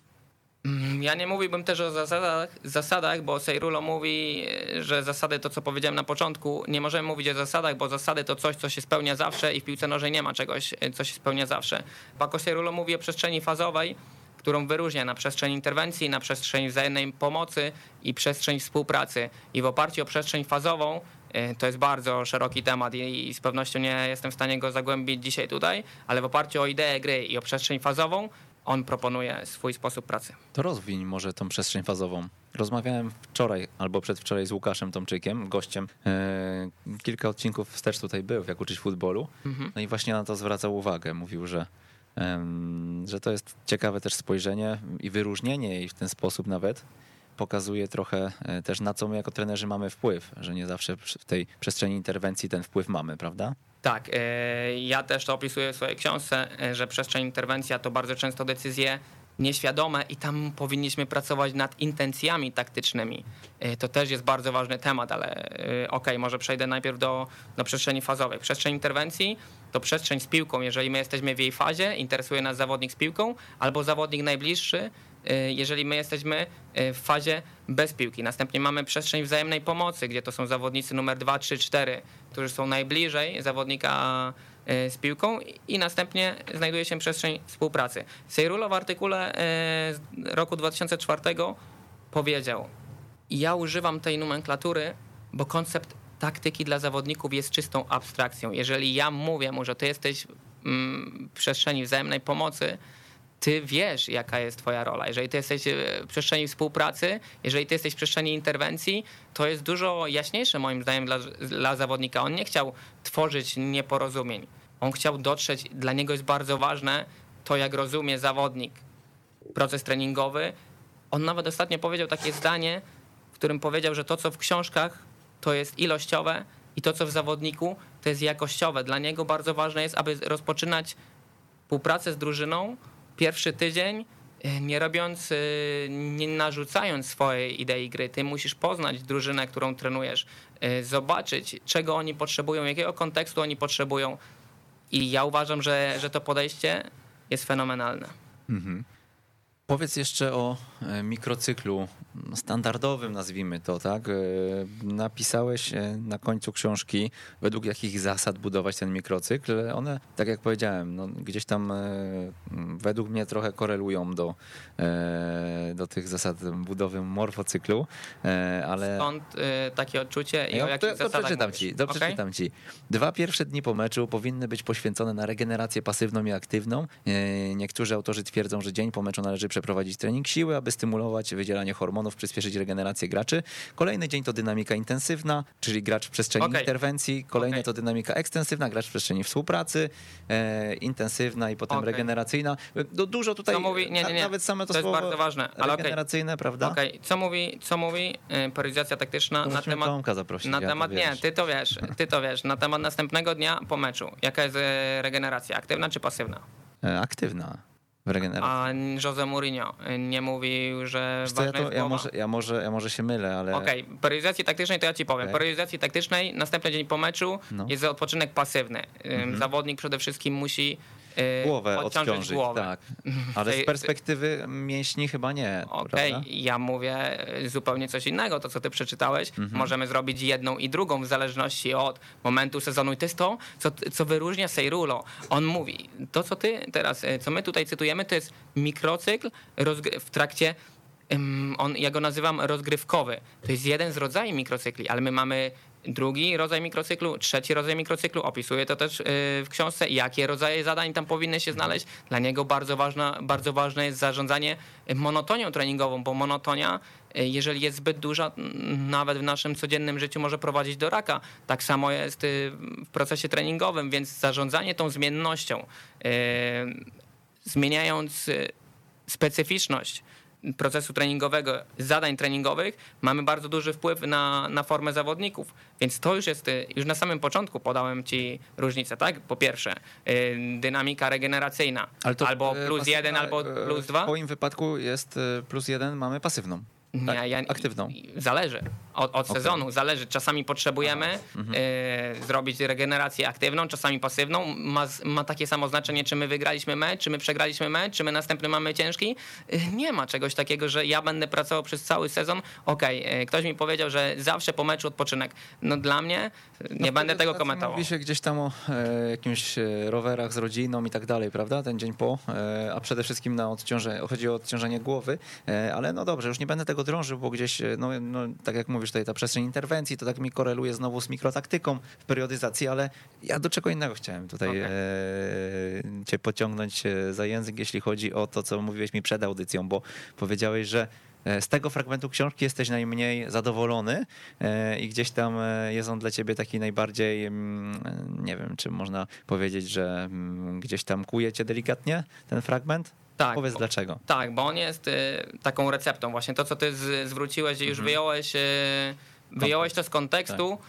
Mm, ja nie mówiłbym też o zasadach, zasadach, bo Seirulo mówi, że zasady to, co powiedziałem na początku, nie możemy mówić o zasadach, bo zasady to coś, co się spełnia zawsze i w piłce nożnej nie ma czegoś, co się spełnia zawsze. Paco Seirulo mówi o przestrzeni fazowej, którą wyróżnia na przestrzeń interwencji, na przestrzeń wzajemnej pomocy i przestrzeń współpracy. I w oparciu o przestrzeń fazową E, to jest bardzo szeroki temat i z pewnością nie jestem w stanie go zagłębić dzisiaj tutaj, ale w oparciu o ideę gry i o przestrzeń fazową, on proponuje swój sposób pracy. To rozwiń może tą przestrzeń fazową. Rozmawiałem wczoraj albo przedwczoraj z Łukaszem Tomczykiem, gościem. E, kilka odcinków wstecz tutaj był, jak uczyć futbolu. Mhm. No i właśnie na to zwracał uwagę. Mówił, że, że to jest ciekawe też spojrzenie i wyróżnienie i w ten sposób nawet pokazuje trochę e, też na co my jako trenerzy mamy wpływ, że nie zawsze w tej przestrzeni interwencji ten wpływ mamy, prawda? Tak, e, ja też to opisuję w swojej książce, e, że przestrzeń interwencja to bardzo często decyzje nieświadome i tam powinniśmy pracować nad intencjami taktycznymi. To też jest bardzo ważny temat, ale okej, okay, może przejdę najpierw do, do przestrzeni fazowej. Przestrzeń interwencji to przestrzeń z piłką. Jeżeli my jesteśmy w jej fazie, interesuje nas zawodnik z piłką albo zawodnik najbliższy, jeżeli my jesteśmy y, w fazie bez piłki. Następnie mamy przestrzeń wzajemnej pomocy, gdzie to są zawodnicy numer 2, 3, 4, którzy są najbliżej zawodnika y, z piłką i następnie znajduje się przestrzeń współpracy. Sejrulo w artykule z roku 2004 powiedział ja używam tej nomenklatury, bo koncept taktyki dla zawodników jest czystą abstrakcją. Jeżeli ja mówię mu, że ty jesteś mm, w przestrzeni wzajemnej pomocy, ty wiesz, jaka jest twoja rola. Jeżeli ty jesteś e, w przestrzeni współpracy, jeżeli ty jesteś w przestrzeni interwencji, to jest dużo jaśniejsze moim zdaniem dla, dla zawodnika. On nie chciał tworzyć nieporozumień. On chciał dotrzeć, dla niego jest bardzo ważne to, jak rozumie zawodnik proces treningowy. On nawet ostatnio powiedział takie zdanie, w którym powiedział, że to, co w książkach, to jest ilościowe i to, co w zawodniku, to jest jakościowe. Dla niego bardzo ważne jest, aby rozpoczynać współpracę z drużyną pierwszy tydzień, e, nie robiąc, e, nie narzucając swojej idei gry. Ty musisz poznać drużynę, którą trenujesz, e, zobaczyć, czego oni potrzebują, jakiego kontekstu oni potrzebują. I ja uważam, że, że to podejście jest fenomenalne. Mhm. Powiedz jeszcze o mikrocyklu standardowym, nazwijmy to, tak? E, napisałeś e, na końcu książki, według jakich zasad budować ten mikrocykl. One, tak jak powiedziałem, no, gdzieś tam według mnie trochę korelują do, do tych zasad budowy morfocyklu, ale... Skąd takie odczucie i ja, o jakich to, to przeczytam ci, to okay? przeczytam ci. Dwa pierwsze dni po meczu powinny być poświęcone na regenerację pasywną i aktywną. Niektórzy autorzy twierdzą, że dzień po meczu należy przeprowadzić trening siły, aby stymulować wydzielanie hormonów, przyspieszyć regenerację graczy. Kolejny dzień to dynamika intensywna, czyli gracz w przestrzeni okay. interwencji. Kolejny okay. to dynamika ekstensywna, gracz w przestrzeni współpracy, e, intensywna i potem okay. regeneracyjna. No, dużo tutaj, co mówi, nie, nie, nie. nawet same to, to słowo jest bardzo ważne, ale regeneracyjne, prawda? Co mówi, co mówi periodizacja taktyczna to na temat... Tomka zaprosić, na ja temat, nie, ty to wiesz, ty to wiesz, na temat następnego dnia po meczu. Jaka jest e, regeneracja, aktywna czy pasywna? E, aktywna w regeneracji. A Jose Mourinho nie mówił, że Wiesz ważna ja, to, ja, może, ja, może, ja może się mylę, ale... Okej, okay. periodyzacji taktycznej to ja ci powiem. Okay. Periodyzacji taktycznej następny dzień po meczu no. jest odpoczynek pasywny. Mhm. Zawodnik przede wszystkim musi Y, głowę odciążyć, głowę. tak. Ale z perspektywy mięśni chyba nie. Okej, okay. ja mówię zupełnie coś innego. To, co ty przeczytałeś, mhm. możemy zrobić jedną i drugą w zależności od momentu sezonu. I to jest to, co, co wyróżnia Seirulo. On mówi, to co ty teraz, y, co my tutaj cytujemy, to jest mikrocykl w trakcie on, ja go nazywam rozgrywkowy. To jest jeden z rodzajów mikrocykli, ale my mamy drugi rodzaj mikrocyklu, trzeci rodzaj mikrocyklu. Opisuje to też y, w książce, jakie rodzaje zadań tam powinny się znaleźć. Dla niego bardzo, ważna, bardzo ważne jest zarządzanie monotonią treningową, bo monotonia, y, jeżeli jest zbyt duża, nawet w naszym codziennym życiu może prowadzić do raka. Tak samo jest y, w procesie treningowym, więc zarządzanie tą zmiennością, zmieniając specyficzność procesu treningowego, zadań treningowych, mamy bardzo duży wpływ na, na formę zawodników. Więc to już jest, y, już na samym początku podałem ci różnicę, tak? Po pierwsze, y, dynamika regeneracyjna, albo y, plus jeden, albo plus dwa. W moim wypadku jest plus jeden, mamy pasywną. Tak, ja, aktywną. Zależy od, od okay. sezonu, zależy. Czasami potrzebujemy mhm. y, zrobić regenerację aktywną, czasami pasywną. Ma, ma takie samo znaczenie, czy my wygraliśmy mecz, czy my przegraliśmy mecz, czy my następny mamy ciężki. Y, nie ma czegoś takiego, że ja będę pracował przez cały sezon. Okej, okay, ktoś mi powiedział, że zawsze po meczu odpoczynek. No dla mnie nie no, będę tego komentował. Mówi się gdzieś tam o e, jakimś rowerach z rodziną i tak dalej, prawda? Ten dzień po, e, a przede wszystkim na odciążenie, chodzi o odciążenie głowy, e, ale no dobrze, już nie będę tego drążył, bo gdzieś, e, no, no, tak jak mówisz tutaj, ta przestrzeń interwencji, to tak mi koreluje znowu z mikrotaktyką w periodyzacji, ale ja do czego innego chciałem tutaj okay. e, cię pociągnąć e, za język, jeśli chodzi o to, co mówiłeś mi przed audycją, bo powiedziałeś, że e, z tego fragmentu książki jesteś najmniej zadowolony i gdzieś tam jest on dla ciebie taki najbardziej, mm, nie wiem, czy można powiedzieć, że mm, gdzieś tam kuje cię delikatnie ten fragment? Tak, Powiedz dlaczego. Tak, bo on jest y, taką receptą. Właśnie to, co ty z, zwróciłeś i już mhm. wyjąłeś, y, wyjąłeś to z kontekstu tak.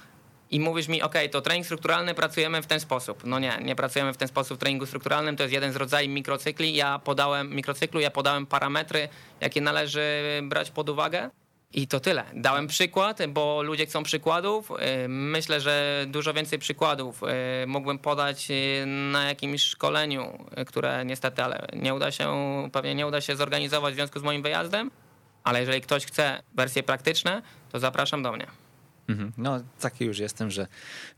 i mówisz mi, ok, to trening strukturalny pracujemy w ten sposób. No nie, nie pracujemy w ten sposób w treningu strukturalnym. To jest jeden z rodzajów mikrocykli. Ja podałem mikrocyklu, ja podałem parametry, jakie należy brać pod uwagę. I to tyle. Dałem przykład, bo ludzie chcą przykładów. Y, myślę, że dużo więcej przykładów y, mógłbym podać y, na jakimś szkoleniu, które niestety, ale nie uda się, pewnie nie uda się zorganizować w związku z moim wyjazdem. Ale jeżeli ktoś chce wersje praktyczne, to zapraszam do mnie. Mhm. No, taki już jestem, że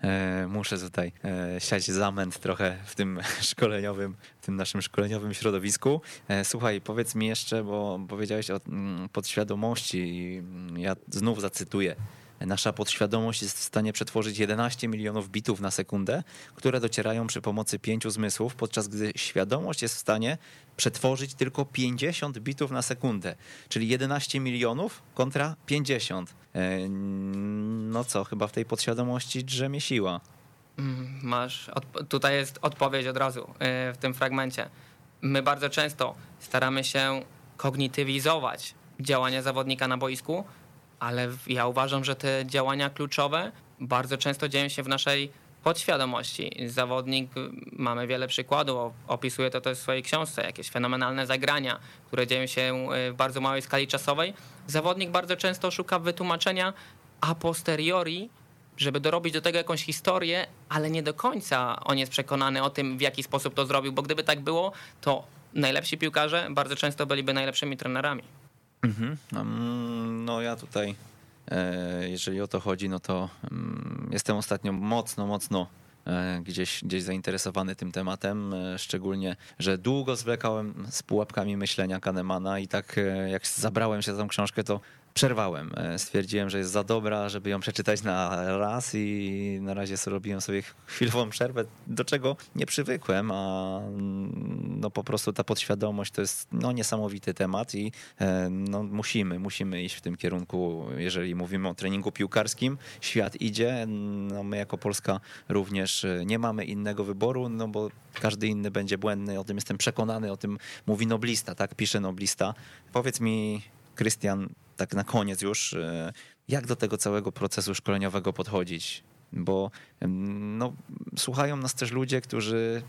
e, muszę tutaj e, siać zamęt trochę w tym szkoleniowym, w tym naszym szkoleniowym środowisku. E, słuchaj, powiedz mi jeszcze, bo powiedziałeś o m, podświadomości i ja znów zacytuję. Nasza podświadomość jest w stanie przetworzyć 11 milionów bitów na sekundę, które docierają przy pomocy pięciu zmysłów, podczas gdy świadomość jest w stanie przetworzyć tylko 50 bitów na sekundę, czyli 11 milionów kontra 50. E, no co, chyba w tej podświadomości drzemie siła. Mm, masz, tutaj jest odpowiedź od razu e, w tym fragmencie. my bardzo często staramy się kognitywizować działania zawodnika na boisku, ale ja uważam, że te działania kluczowe bardzo często dzieją się w naszej podświadomości. Zawodnik, mamy wiele przykładów, opisuje to też w swojej książce, jakieś fenomenalne zagrania, które dzieją się w bardzo małej skali czasowej. Zawodnik bardzo często szuka wytłumaczenia a posteriori, żeby dorobić do tego jakąś historię, ale nie do końca on jest przekonany o tym, w jaki sposób to zrobił, bo gdyby tak było, to najlepsi piłkarze bardzo często byliby najlepszymi trenerami. Mhm. No ja tutaj, e, jeżeli o to chodzi, no to mm, jestem ostatnio mocno, mocno e, gdzieś, gdzieś zainteresowany tym tematem, e, szczególnie, że długo zwlekałem z pułapkami myślenia Kahnemana i tak jak zabrałem się za tą książkę, to przerwałem. E, stwierdziłem, że jest za dobra, żeby ją przeczytać na raz i na razie zrobiłem sobie chwilową przerwę, do czego nie przywykłem, a mm, no po prostu ta podświadomość to jest no niesamowity temat i e, no musimy, musimy iść w tym kierunku, jeżeli mówimy o treningu piłkarskim, świat idzie, no my jako Polska również e, nie mamy innego wyboru, no bo każdy inny będzie błędny, o tym jestem przekonany, o tym mówi noblista, tak pisze noblista. Powiedz mi, Krystian, tak na koniec już, e, jak do tego całego procesu szkoleniowego podchodzić? Bo no, słuchają nas też ludzie, którzy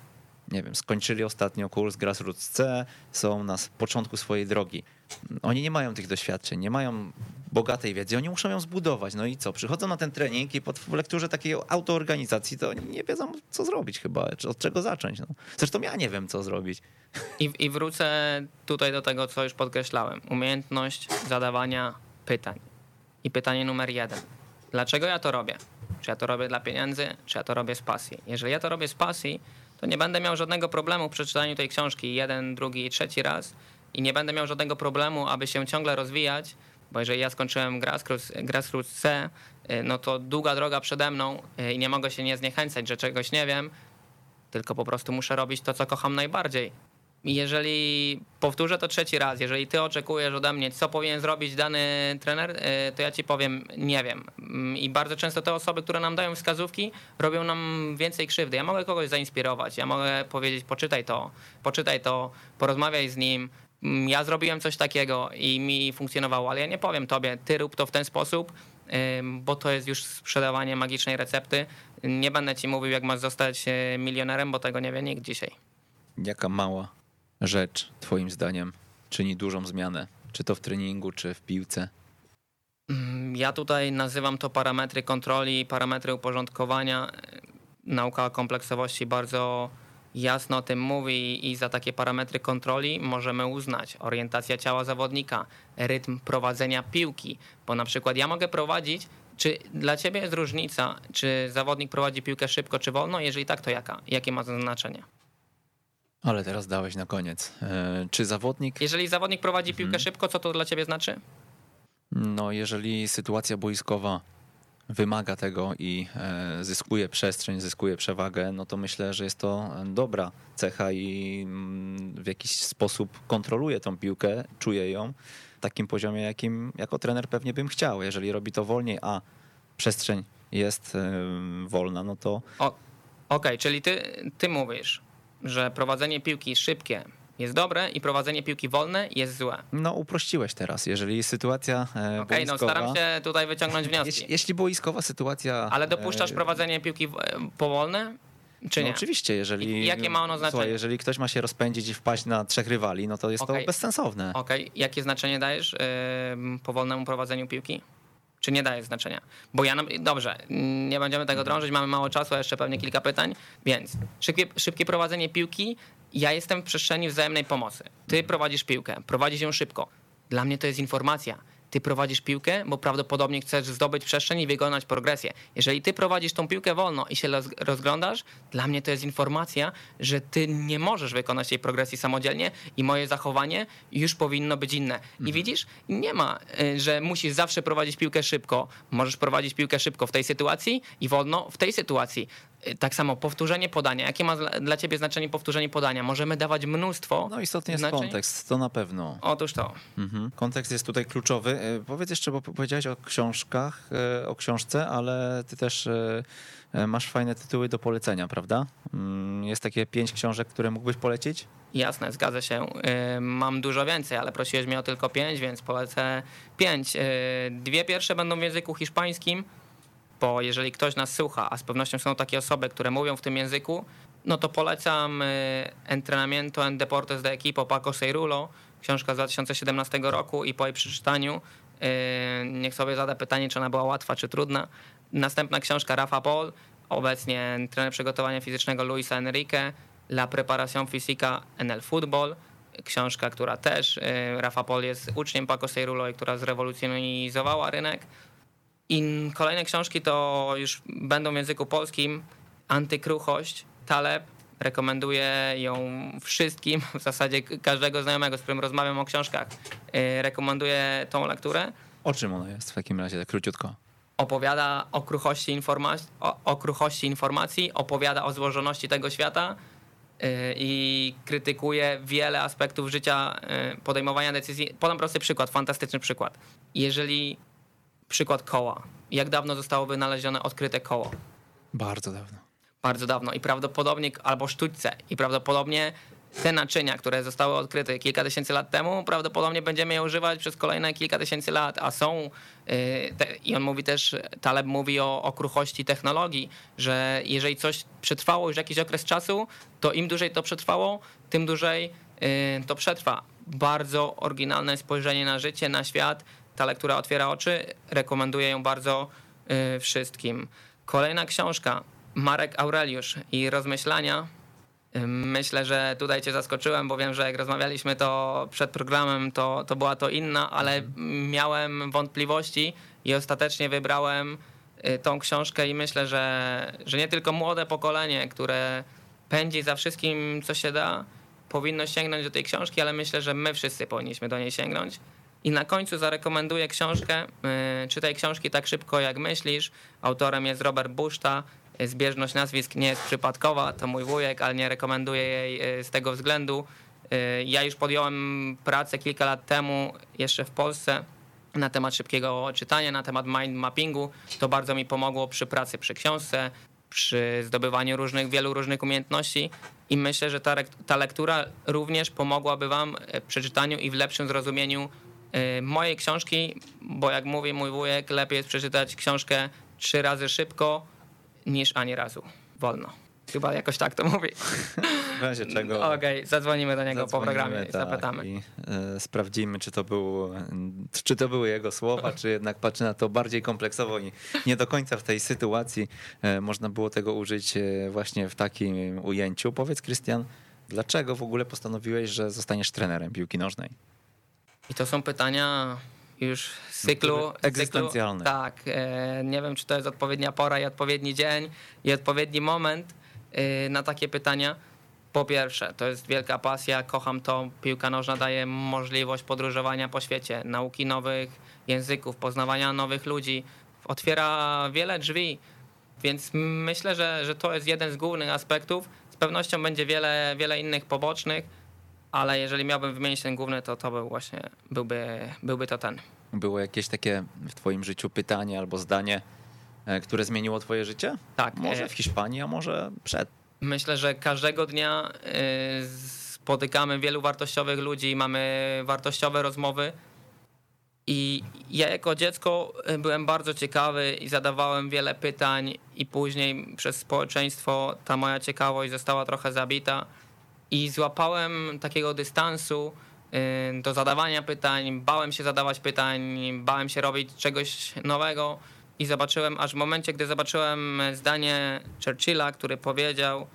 nie wiem, skończyli ostatnio kurs Grassroots C, są na początku swojej drogi. Oni nie mają tych doświadczeń, nie mają bogatej wiedzy, oni muszą ją zbudować. No i co? Przychodzą na ten trening i po lekturze takiej autoorganizacji to nie wiedzą, co zrobić chyba, czy od czego zacząć. No. Zresztą ja nie wiem, co zrobić. I, I wrócę tutaj do tego, co już podkreślałem. Umiejętność zadawania pytań. I pytanie numer jeden. Dlaczego ja to robię? Czy ja to robię dla pieniędzy, czy ja to robię z pasji? Jeżeli ja to robię z pasji, to nie będę miał żadnego problemu w przeczytaniu tej książki jeden, drugi i trzeci raz i nie będę miał żadnego problemu, aby się ciągle rozwijać, bo jeżeli ja skończyłem Grassroots, Grassroots C, y, no to długa droga przede mną y, i nie mogę się nie zniechęcać, że czegoś nie wiem, tylko po prostu muszę robić to, co kocham najbardziej jeżeli powtórzę to trzeci raz, jeżeli ty oczekujesz ode mnie, co powinien zrobić dany trener, y, to ja ci powiem, nie wiem. Mm, I bardzo często te osoby, które nam dają wskazówki, robią nam więcej krzywdy. Ja mogę kogoś zainspirować, ja mogę powiedzieć, poczytaj to, poczytaj to, porozmawiaj z nim. Mm, ja zrobiłem coś takiego i mi funkcjonowało, ale ja nie powiem tobie, ty rób to w ten sposób, bo to jest już sprzedawanie magicznej recepty. Nie będę ci mówił, jak masz zostać y, milionerem, bo tego nie wie nikt dzisiaj. Jaka mała rzecz, Twoim zdaniem, czyni dużą zmianę? Czy to w treningu, czy w piłce? Mm, ja tutaj nazywam to parametry kontroli, parametry uporządkowania. Nauka kompleksowości bardzo jasno o tym mówi i za takie parametry kontroli możemy uznać orientacja ciała zawodnika, rytm prowadzenia piłki, bo na przykład ja mogę prowadzić, czy dla ciebie jest różnica, czy zawodnik prowadzi piłkę szybko czy wolno? Jeżeli tak, to jaka? Jakie ma to znaczenie? Ale teraz dałeś na koniec. E, czy zawodnik. Jeżeli zawodnik prowadzi piłkę mhm. szybko, co to dla ciebie znaczy? No, jeżeli sytuacja boiskowa wymaga tego i e, zyskuje przestrzeń, zyskuje przewagę, no to myślę, że jest to dobra cecha i mm, w jakiś sposób kontroluje tą piłkę, czuje ją w takim poziomie, jakim jako trener pewnie bym chciał. Jeżeli robi to wolniej, a przestrzeń jest e, wolna, no to. Okej, okay, czyli ty, ty mówisz, że prowadzenie piłki szybkie jest dobre i prowadzenie piłki wolne jest złe. No uprościłeś teraz, jeżeli sytuacja e, Okej, okay, no staram się tutaj wyciągnąć wnioski. Jeśli, jeśli boiskowa sytuacja... Ale dopuszczasz e, prowadzenie piłki powolne? Czy no nie? oczywiście, jeżeli. I jakie ma ono znaczenie? Słuchaj, jeżeli ktoś ma się rozpędzić i wpaść na trzech rywali, no to jest okay. to bezsensowne. Okej, okay. jakie znaczenie dajesz yy, powolnemu prowadzeniu piłki? czy nie daje znaczenia? Bo ja, dobrze, nie będziemy tego drążyć, mamy mało czasu, a jeszcze pewnie kilka pytań, więc szybkie, szybkie prowadzenie piłki, ja jestem w przestrzeni wzajemnej pomocy. Ty prowadzisz piłkę, prowadzisz ją szybko. Dla mnie to jest informacja ty prowadzisz piłkę, bo prawdopodobnie chcesz zdobyć przestrzeń i wykonać progresję. Jeżeli ty prowadzisz tą piłkę wolno i się rozglądasz, dla mnie to jest informacja, że ty nie możesz wykonać tej progresji samodzielnie i moje zachowanie już powinno być inne. I mhm. widzisz, nie ma, y, że musisz zawsze prowadzić piłkę szybko. Możesz prowadzić piłkę szybko w tej sytuacji i wolno w tej sytuacji. Tak samo powtórzenie podania. Jakie ma dla ciebie znaczenie powtórzenie podania? Możemy dawać mnóstwo. No istotnie jest znaczeń. kontekst, to na pewno. Otóż to. Mhm. Kontekst jest tutaj kluczowy. E, powiedz jeszcze, bo powiedziałeś o książkach, e, o książce, ale ty też e, masz fajne tytuły do polecenia, prawda? Mm, jest takie pięć książek, które mógłbyś polecić? Jasne, zgadza się. Mam dużo więcej, ale prosiłeś mnie o tylko pięć, więc polecę pięć. Dwie pierwsze będą w języku hiszpańskim, bo jeżeli ktoś nas słucha, a z pewnością są takie osoby, które mówią w tym języku, no to polecam Entrenamiento en Deportes de Equipo Paco Seirulo, książka z 2017 roku i po jej przeczytaniu niech sobie zada pytanie, czy ona była łatwa, czy trudna. Następna książka Rafa Paul, obecnie trener przygotowania fizycznego Luisa Enrique, La Preparación Física en el Fútbol, książka, która też, Rafa Paul jest uczniem Paco Seirulo i która zrewolucjonizowała rynek. I kolejne książki to już będą w języku polskim. Antykruchość, Taleb. Rekomenduję ją wszystkim, w zasadzie każdego znajomego, z którym rozmawiam o książkach. Rekomenduję tą lekturę. O czym ona jest w takim razie, tak króciutko? Opowiada o kruchości, o, o kruchości informacji, opowiada o złożoności tego świata i krytykuje wiele aspektów życia, podejmowania decyzji. Podam prosty przykład, fantastyczny przykład. Jeżeli przykład koła. Jak dawno zostało wynalezione odkryte koło? Bardzo dawno. Bardzo dawno i prawdopodobnie, albo sztućce, i prawdopodobnie te naczynia, które zostały odkryte kilka tysięcy lat temu, prawdopodobnie będziemy je używać przez kolejne kilka tysięcy lat, a są, te, i on mówi też, Taleb mówi o, o kruchości technologii, że jeżeli coś przetrwało już jakiś okres czasu, to im dłużej to przetrwało, tym dłużej to przetrwa. Bardzo oryginalne spojrzenie na życie, na świat, ta lektura otwiera oczy, rekomenduję ją bardzo wszystkim. Kolejna książka, Marek Aureliusz i rozmyślania. Myślę, że tutaj cię zaskoczyłem, bo wiem, że jak rozmawialiśmy to przed programem, to, to była to inna, ale miałem wątpliwości i ostatecznie wybrałem tą książkę i myślę, że, że nie tylko młode pokolenie, które pędzi za wszystkim, co się da, powinno sięgnąć do tej książki, ale myślę, że my wszyscy powinniśmy do niej sięgnąć. I na końcu zarekomenduję książkę. Czytaj książki tak szybko, jak myślisz. Autorem jest Robert Buszta. Zbieżność nazwisk nie jest przypadkowa, to mój wujek, ale nie rekomenduję jej z tego względu. Ja już podjąłem pracę kilka lat temu, jeszcze w Polsce, na temat szybkiego czytania, na temat mind mappingu. To bardzo mi pomogło przy pracy przy książce, przy zdobywaniu różnych, wielu różnych umiejętności i myślę, że ta, ta lektura również pomogłaby wam w przeczytaniu i w lepszym zrozumieniu mojej książki, bo jak mówi mój wujek, lepiej jest przeczytać książkę trzy razy szybko niż ani razu wolno. Chyba jakoś tak to mówi. W razie czego. Okej, okay, zadzwonimy do niego zadzwonimy, po programie i tak, zapytamy. I, e, sprawdzimy, czy to, był, czy to były jego słowa, czy jednak patrzy na to bardziej kompleksowo i nie do końca w tej sytuacji e, można było tego użyć e, właśnie w takim ujęciu. Powiedz, Krystian, dlaczego w ogóle postanowiłeś, że zostaniesz trenerem piłki nożnej? I to są pytania już z cyklu. Egzystencjalne. Tak. Nie wiem, czy to jest odpowiednia pora i odpowiedni dzień i odpowiedni moment na takie pytania. Po pierwsze, to jest wielka pasja, kocham to. Piłka nożna daje możliwość podróżowania po świecie, nauki nowych języków, poznawania nowych ludzi, otwiera wiele drzwi, więc myślę, że, że to jest jeden z głównych aspektów. Z pewnością będzie wiele, wiele innych pobocznych ale jeżeli miałbym wymienić ten główny, to to był właśnie, byłby, byłby to ten. Było jakieś takie w twoim życiu pytanie albo zdanie, które zmieniło twoje życie? Tak. Może w Hiszpanii, a może przed? Myślę, że każdego dnia spotykamy wielu wartościowych ludzi, mamy wartościowe rozmowy. I ja jako dziecko byłem bardzo ciekawy i zadawałem wiele pytań, i później przez społeczeństwo ta moja ciekawość została trochę zabita i złapałem takiego dystansu do zadawania pytań, bałem się zadawać pytań, bałem się robić czegoś nowego i zobaczyłem, aż w momencie, gdy zobaczyłem zdanie Churchilla, który powiedział,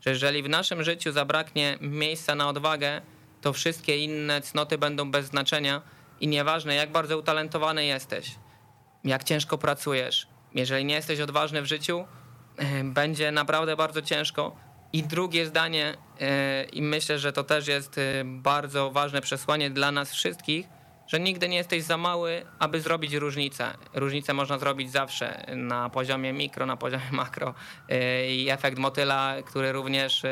że jeżeli w naszym życiu zabraknie miejsca na odwagę, to wszystkie inne cnoty będą bez znaczenia i nieważne jak bardzo utalentowany jesteś, jak ciężko pracujesz, jeżeli nie jesteś odważny w życiu, będzie naprawdę bardzo ciężko, i drugie zdanie, i myślę, że to też jest bardzo ważne przesłanie dla nas wszystkich, że nigdy nie jesteś za mały, aby zrobić różnicę. Różnicę można zrobić zawsze na poziomie mikro, na poziomie makro y, i efekt motyla, który również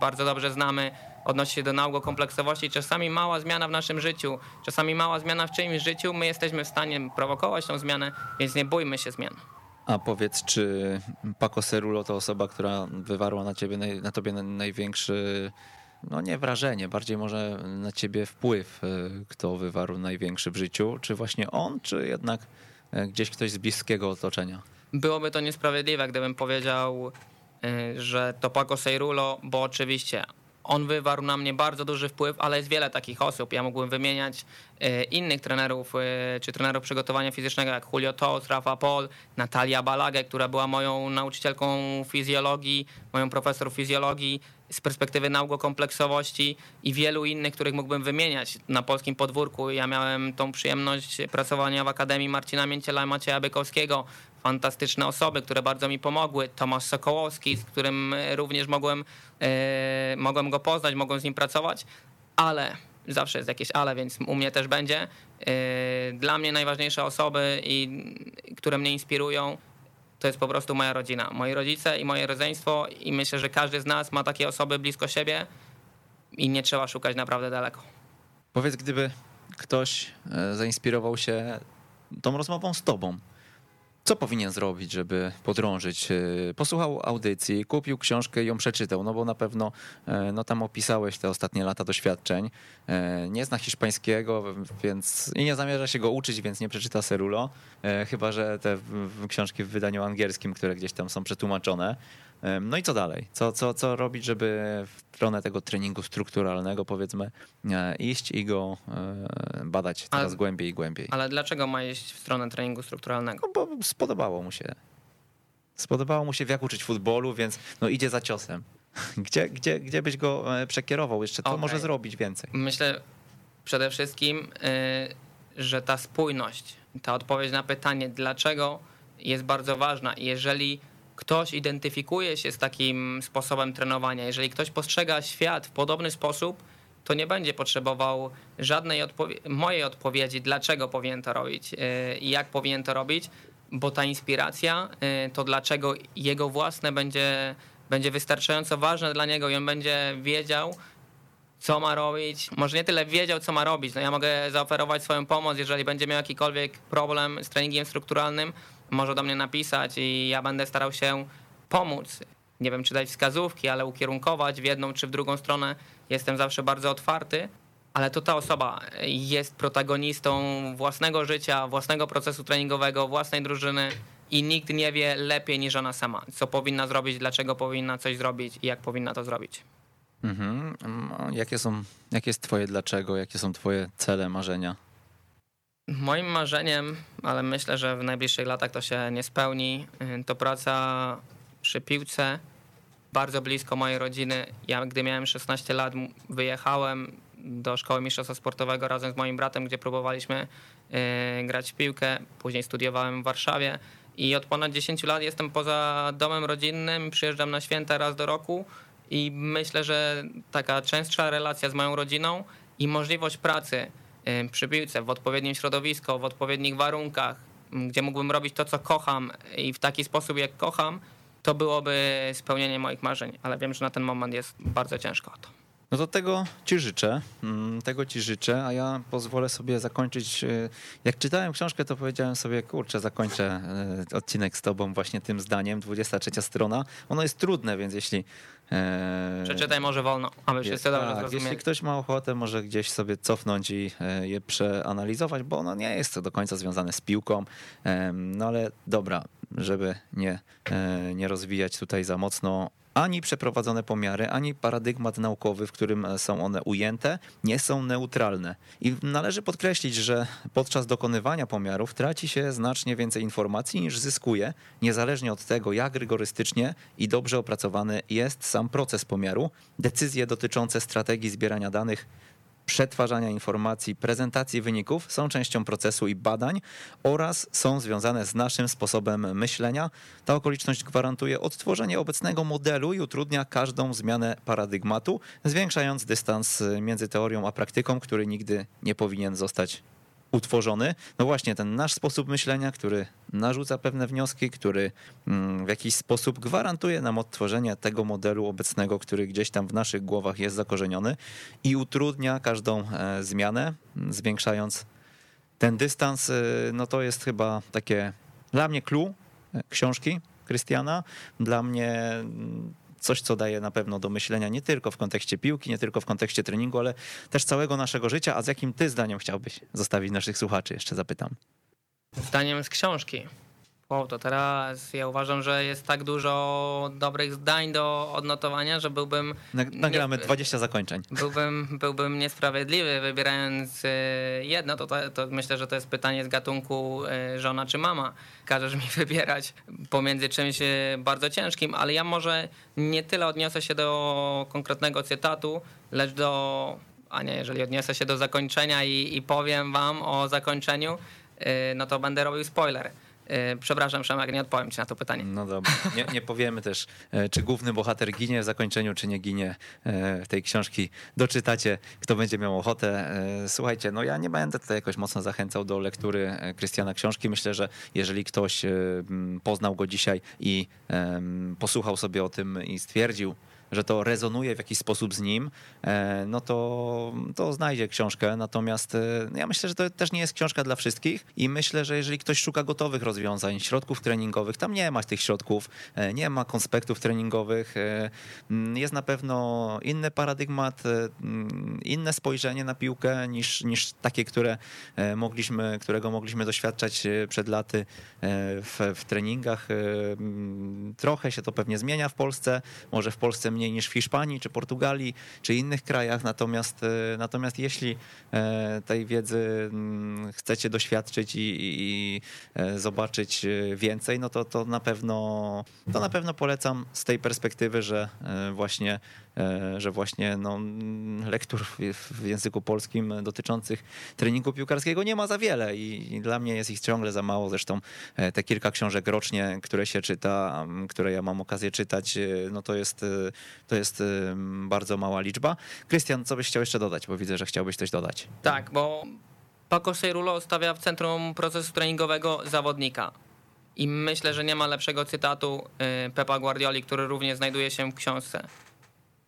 bardzo dobrze znamy, odnosi się do nauk kompleksowości. Czasami mała zmiana w naszym życiu, czasami mała zmiana w czyimś życiu, my jesteśmy w stanie prowokować tą zmianę, więc nie bójmy się zmian. A powiedz, czy Paco Cerulo to osoba, która wywarła na ciebie, na tobie największy, no nie wrażenie, bardziej może na ciebie wpływ, e, kto wywarł największy w życiu? Czy właśnie on, czy jednak e, gdzieś ktoś z bliskiego otoczenia? Byłoby to niesprawiedliwe, gdybym powiedział, e, że to Paco Cerulo, bo oczywiście on wywarł na mnie bardzo duży wpływ, ale jest wiele takich osób. Ja mógłbym wymieniać e, innych trenerów, e, czy trenerów przygotowania fizycznego, jak Julio Tos, Rafa Pol, Natalia Balagę, która była moją nauczycielką fizjologii, moją profesor fizjologii z perspektywy nauk o kompleksowości i wielu innych, których mógłbym wymieniać na polskim podwórku. Ja miałem tą przyjemność pracowania w Akademii Marcina Mięciela i Macieja Bykowskiego, fantastyczne osoby, które bardzo mi pomogły. Tomasz Sokołowski, z którym również mogłem, e, mogłem go poznać, mogłem z nim pracować, ale zawsze jest jakieś ale, więc u mnie też będzie. E, dla mnie najważniejsze osoby, i, które mnie inspirują, to jest po prostu moja rodzina. Moi rodzice i moje rodzeństwo i myślę, że każdy z nas ma takie osoby blisko siebie i nie trzeba szukać naprawdę daleko. Powiedz, gdyby ktoś e, zainspirował się tą rozmową z tobą, co powinien zrobić, żeby podrążyć? E, posłuchał audycji, kupił książkę i ją przeczytał, no bo na pewno e, no tam opisałeś te ostatnie lata doświadczeń. E, nie zna hiszpańskiego, więc i nie zamierza się go uczyć, więc nie przeczyta Serulo, chyba że te książki w wydaniu angielskim, które gdzieś tam są przetłumaczone. No i co dalej? Co, co, co robić, żeby w stronę tego treningu strukturalnego, powiedzmy, e, iść i go e, badać coraz ale, głębiej i głębiej? Ale dlaczego ma iść w stronę treningu strukturalnego? No bo spodobało mu się. Spodobało mu się, jak uczyć futbolu, więc no idzie za ciosem. Gdzie, gdzie, gdzie byś go e, przekierował jeszcze? Co okay. może zrobić więcej? Myślę przede wszystkim, że ta spójność, ta odpowiedź na pytanie, dlaczego jest bardzo ważna. Jeżeli ktoś identyfikuje się z takim sposobem trenowania, jeżeli ktoś postrzega świat w podobny sposób, to nie będzie potrzebował żadnej odpowie mojej odpowiedzi, dlaczego powinien to robić y, i jak powinien to robić, bo ta inspiracja, y, to dlaczego jego własne będzie, będzie wystarczająco ważne dla niego i on będzie wiedział, co ma robić. Może nie tyle wiedział, co ma robić. No ja mogę zaoferować swoją pomoc, jeżeli będzie miał jakikolwiek problem z treningiem strukturalnym, może do mnie napisać i ja będę starał się pomóc. Nie wiem, czy dać wskazówki, ale ukierunkować w jedną czy w drugą stronę. Jestem zawsze bardzo otwarty, ale to ta osoba jest protagonistą własnego życia, własnego procesu treningowego, własnej drużyny i nikt nie wie lepiej niż ona sama, co powinna zrobić, dlaczego powinna coś zrobić i jak powinna to zrobić. Mhm. Jakie są, jakie jest twoje dlaczego, jakie są twoje cele, marzenia? Moim marzeniem, ale myślę, że w najbliższych latach to się nie spełni, y, to praca przy piłce, bardzo blisko mojej rodziny. Ja, gdy miałem 16 lat, wyjechałem do szkoły mistrzostwa sportowego razem z moim bratem, gdzie próbowaliśmy y, grać w piłkę. Później studiowałem w Warszawie i od ponad 10 lat jestem poza domem rodzinnym, przyjeżdżam na święta raz do roku i myślę, że taka częstsza relacja z moją rodziną i możliwość pracy przy piłce, w odpowiednim środowisku, w odpowiednich warunkach, gdzie mógłbym robić to, co kocham i w taki sposób, jak kocham, to byłoby spełnienie moich marzeń, ale wiem, że na ten moment jest bardzo ciężko o to. No to tego ci życzę, mm, tego ci życzę, a ja pozwolę sobie zakończyć. Y, jak czytałem książkę, to powiedziałem sobie, kurczę, zakończę y, odcinek z tobą właśnie tym zdaniem, 23 strona. Ono jest trudne, więc jeśli e, Przeczytaj może wolno, aby wszyscy dobrze tak, zrozumieli. Jeśli ktoś ma ochotę, może gdzieś sobie cofnąć i e, je przeanalizować, bo ono nie jest do końca związane z piłką. No ale dobra, żeby nie, e, nie rozwijać tutaj za mocno ani przeprowadzone pomiary, ani paradygmat naukowy, w którym są one ujęte, nie są neutralne. I należy podkreślić, że podczas dokonywania pomiarów traci się znacznie więcej informacji niż zyskuje, niezależnie od tego, jak rygorystycznie i dobrze opracowany jest sam proces pomiaru. Decyzje dotyczące strategii zbierania danych przetwarzania informacji, prezentacji wyników są częścią procesu i badań oraz są związane z naszym sposobem myślenia. Ta okoliczność gwarantuje odtworzenie obecnego modelu i utrudnia każdą zmianę paradygmatu, zwiększając dystans między teorią a praktyką, który nigdy nie powinien zostać utworzony. No właśnie, ten nasz sposób myślenia, który narzuca pewne wnioski, który mm, w jakiś sposób gwarantuje nam odtworzenie tego modelu obecnego, który gdzieś tam w naszych głowach jest zakorzeniony i utrudnia każdą e, zmianę, zwiększając ten dystans. E, no to jest chyba takie dla mnie clue e, książki Krystiana, dla mnie mm, coś, co daje na pewno do myślenia nie tylko w kontekście piłki, nie tylko w kontekście treningu, ale też całego naszego życia. A z jakim ty zdaniem chciałbyś zostawić naszych słuchaczy? Jeszcze zapytam. Zdaniem z książki. O, to teraz ja uważam, że jest tak dużo dobrych zdań do odnotowania, że byłbym. Nagramy nie, 20 zakończeń. Byłbym, byłbym niesprawiedliwy, wybierając e, jedno. To, to, to, myślę, że to jest pytanie z gatunku e, żona czy mama. Każesz mi wybierać pomiędzy czymś e, bardzo ciężkim, ale ja może nie tyle odniosę się do konkretnego cytatu, lecz do. A nie, jeżeli odniosę się do zakończenia i, i powiem wam o zakończeniu, no to będę robił spoiler. E, przepraszam, Przemek, nie odpowiem ci na to pytanie. No dobra. Nie, nie, powiemy też, e, czy główny bohater ginie w zakończeniu, czy nie ginie e, w tej książki. Doczytacie, kto będzie miał ochotę. Słuchajcie, no ja nie będę tutaj jakoś mocno zachęcał do lektury Krystiana książki. Myślę, że jeżeli ktoś poznał go dzisiaj i posłuchał sobie o tym i stwierdził, że to rezonuje w jakiś sposób z nim, e, no to, to znajdzie książkę. Natomiast e, ja myślę, że to też nie jest książka dla wszystkich i myślę, że jeżeli ktoś szuka gotowych rozwiązań, środków treningowych, tam nie ma tych środków, e, nie ma konspektów treningowych, jest na pewno inny paradygmat, inne spojrzenie na piłkę niż, niż takie, które mogliśmy, którego mogliśmy doświadczać przed laty w, w treningach. Trochę się to pewnie zmienia w Polsce, może w Polsce mniej mniej niż w Hiszpanii, czy Portugalii, czy innych krajach. Natomiast, e, natomiast jeśli e, tej wiedzy mm, chcecie doświadczyć i, i, e, zobaczyć więcej, no to, to, na pewno, to na pewno polecam z tej perspektywy, że właśnie że właśnie no, lektur w języku polskim dotyczących treningu piłkarskiego nie ma za wiele i dla mnie jest ich ciągle za mało. Zresztą e, te kilka książek rocznie, które się czyta, które ja mam okazję czytać, e, no to jest, to jest bardzo mała liczba. Krystian, co byś chciał jeszcze dodać, bo widzę, że chciałbyś coś dodać. Tak, bo Paco Seirulo stawia w centrum procesu treningowego zawodnika. I myślę, że nie ma lepszego cytatu Pepa Guardioli, który również znajduje się w książce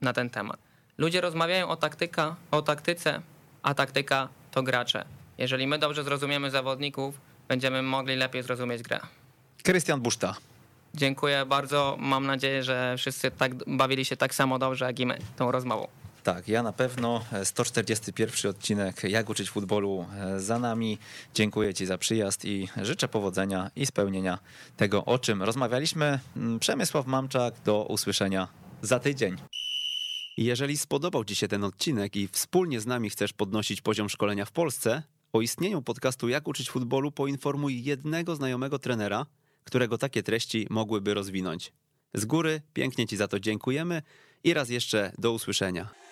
na ten temat. Ludzie rozmawiają o, taktyka, o taktyce, a taktyka to gracze. Jeżeli my dobrze zrozumiemy zawodników, będziemy mogli lepiej zrozumieć grę. Krystian Buszta. Dziękuję bardzo. Mam nadzieję, że wszyscy tak bawili się tak samo dobrze, jak i my tą rozmową. Tak, ja na pewno. 141 odcinek Jak uczyć futbolu e, za nami. Dziękuję Ci za przyjazd i życzę powodzenia i spełnienia tego, o czym rozmawialiśmy. Mm, Przemysław Mamczak, do usłyszenia za tydzień. Jeżeli spodobał Ci się ten odcinek i wspólnie z nami chcesz podnosić poziom szkolenia w Polsce, o istnieniu podcastu Jak uczyć futbolu poinformuj jednego znajomego trenera, którego takie treści mogłyby rozwinąć. Z góry pięknie Ci za to dziękujemy i raz jeszcze do usłyszenia.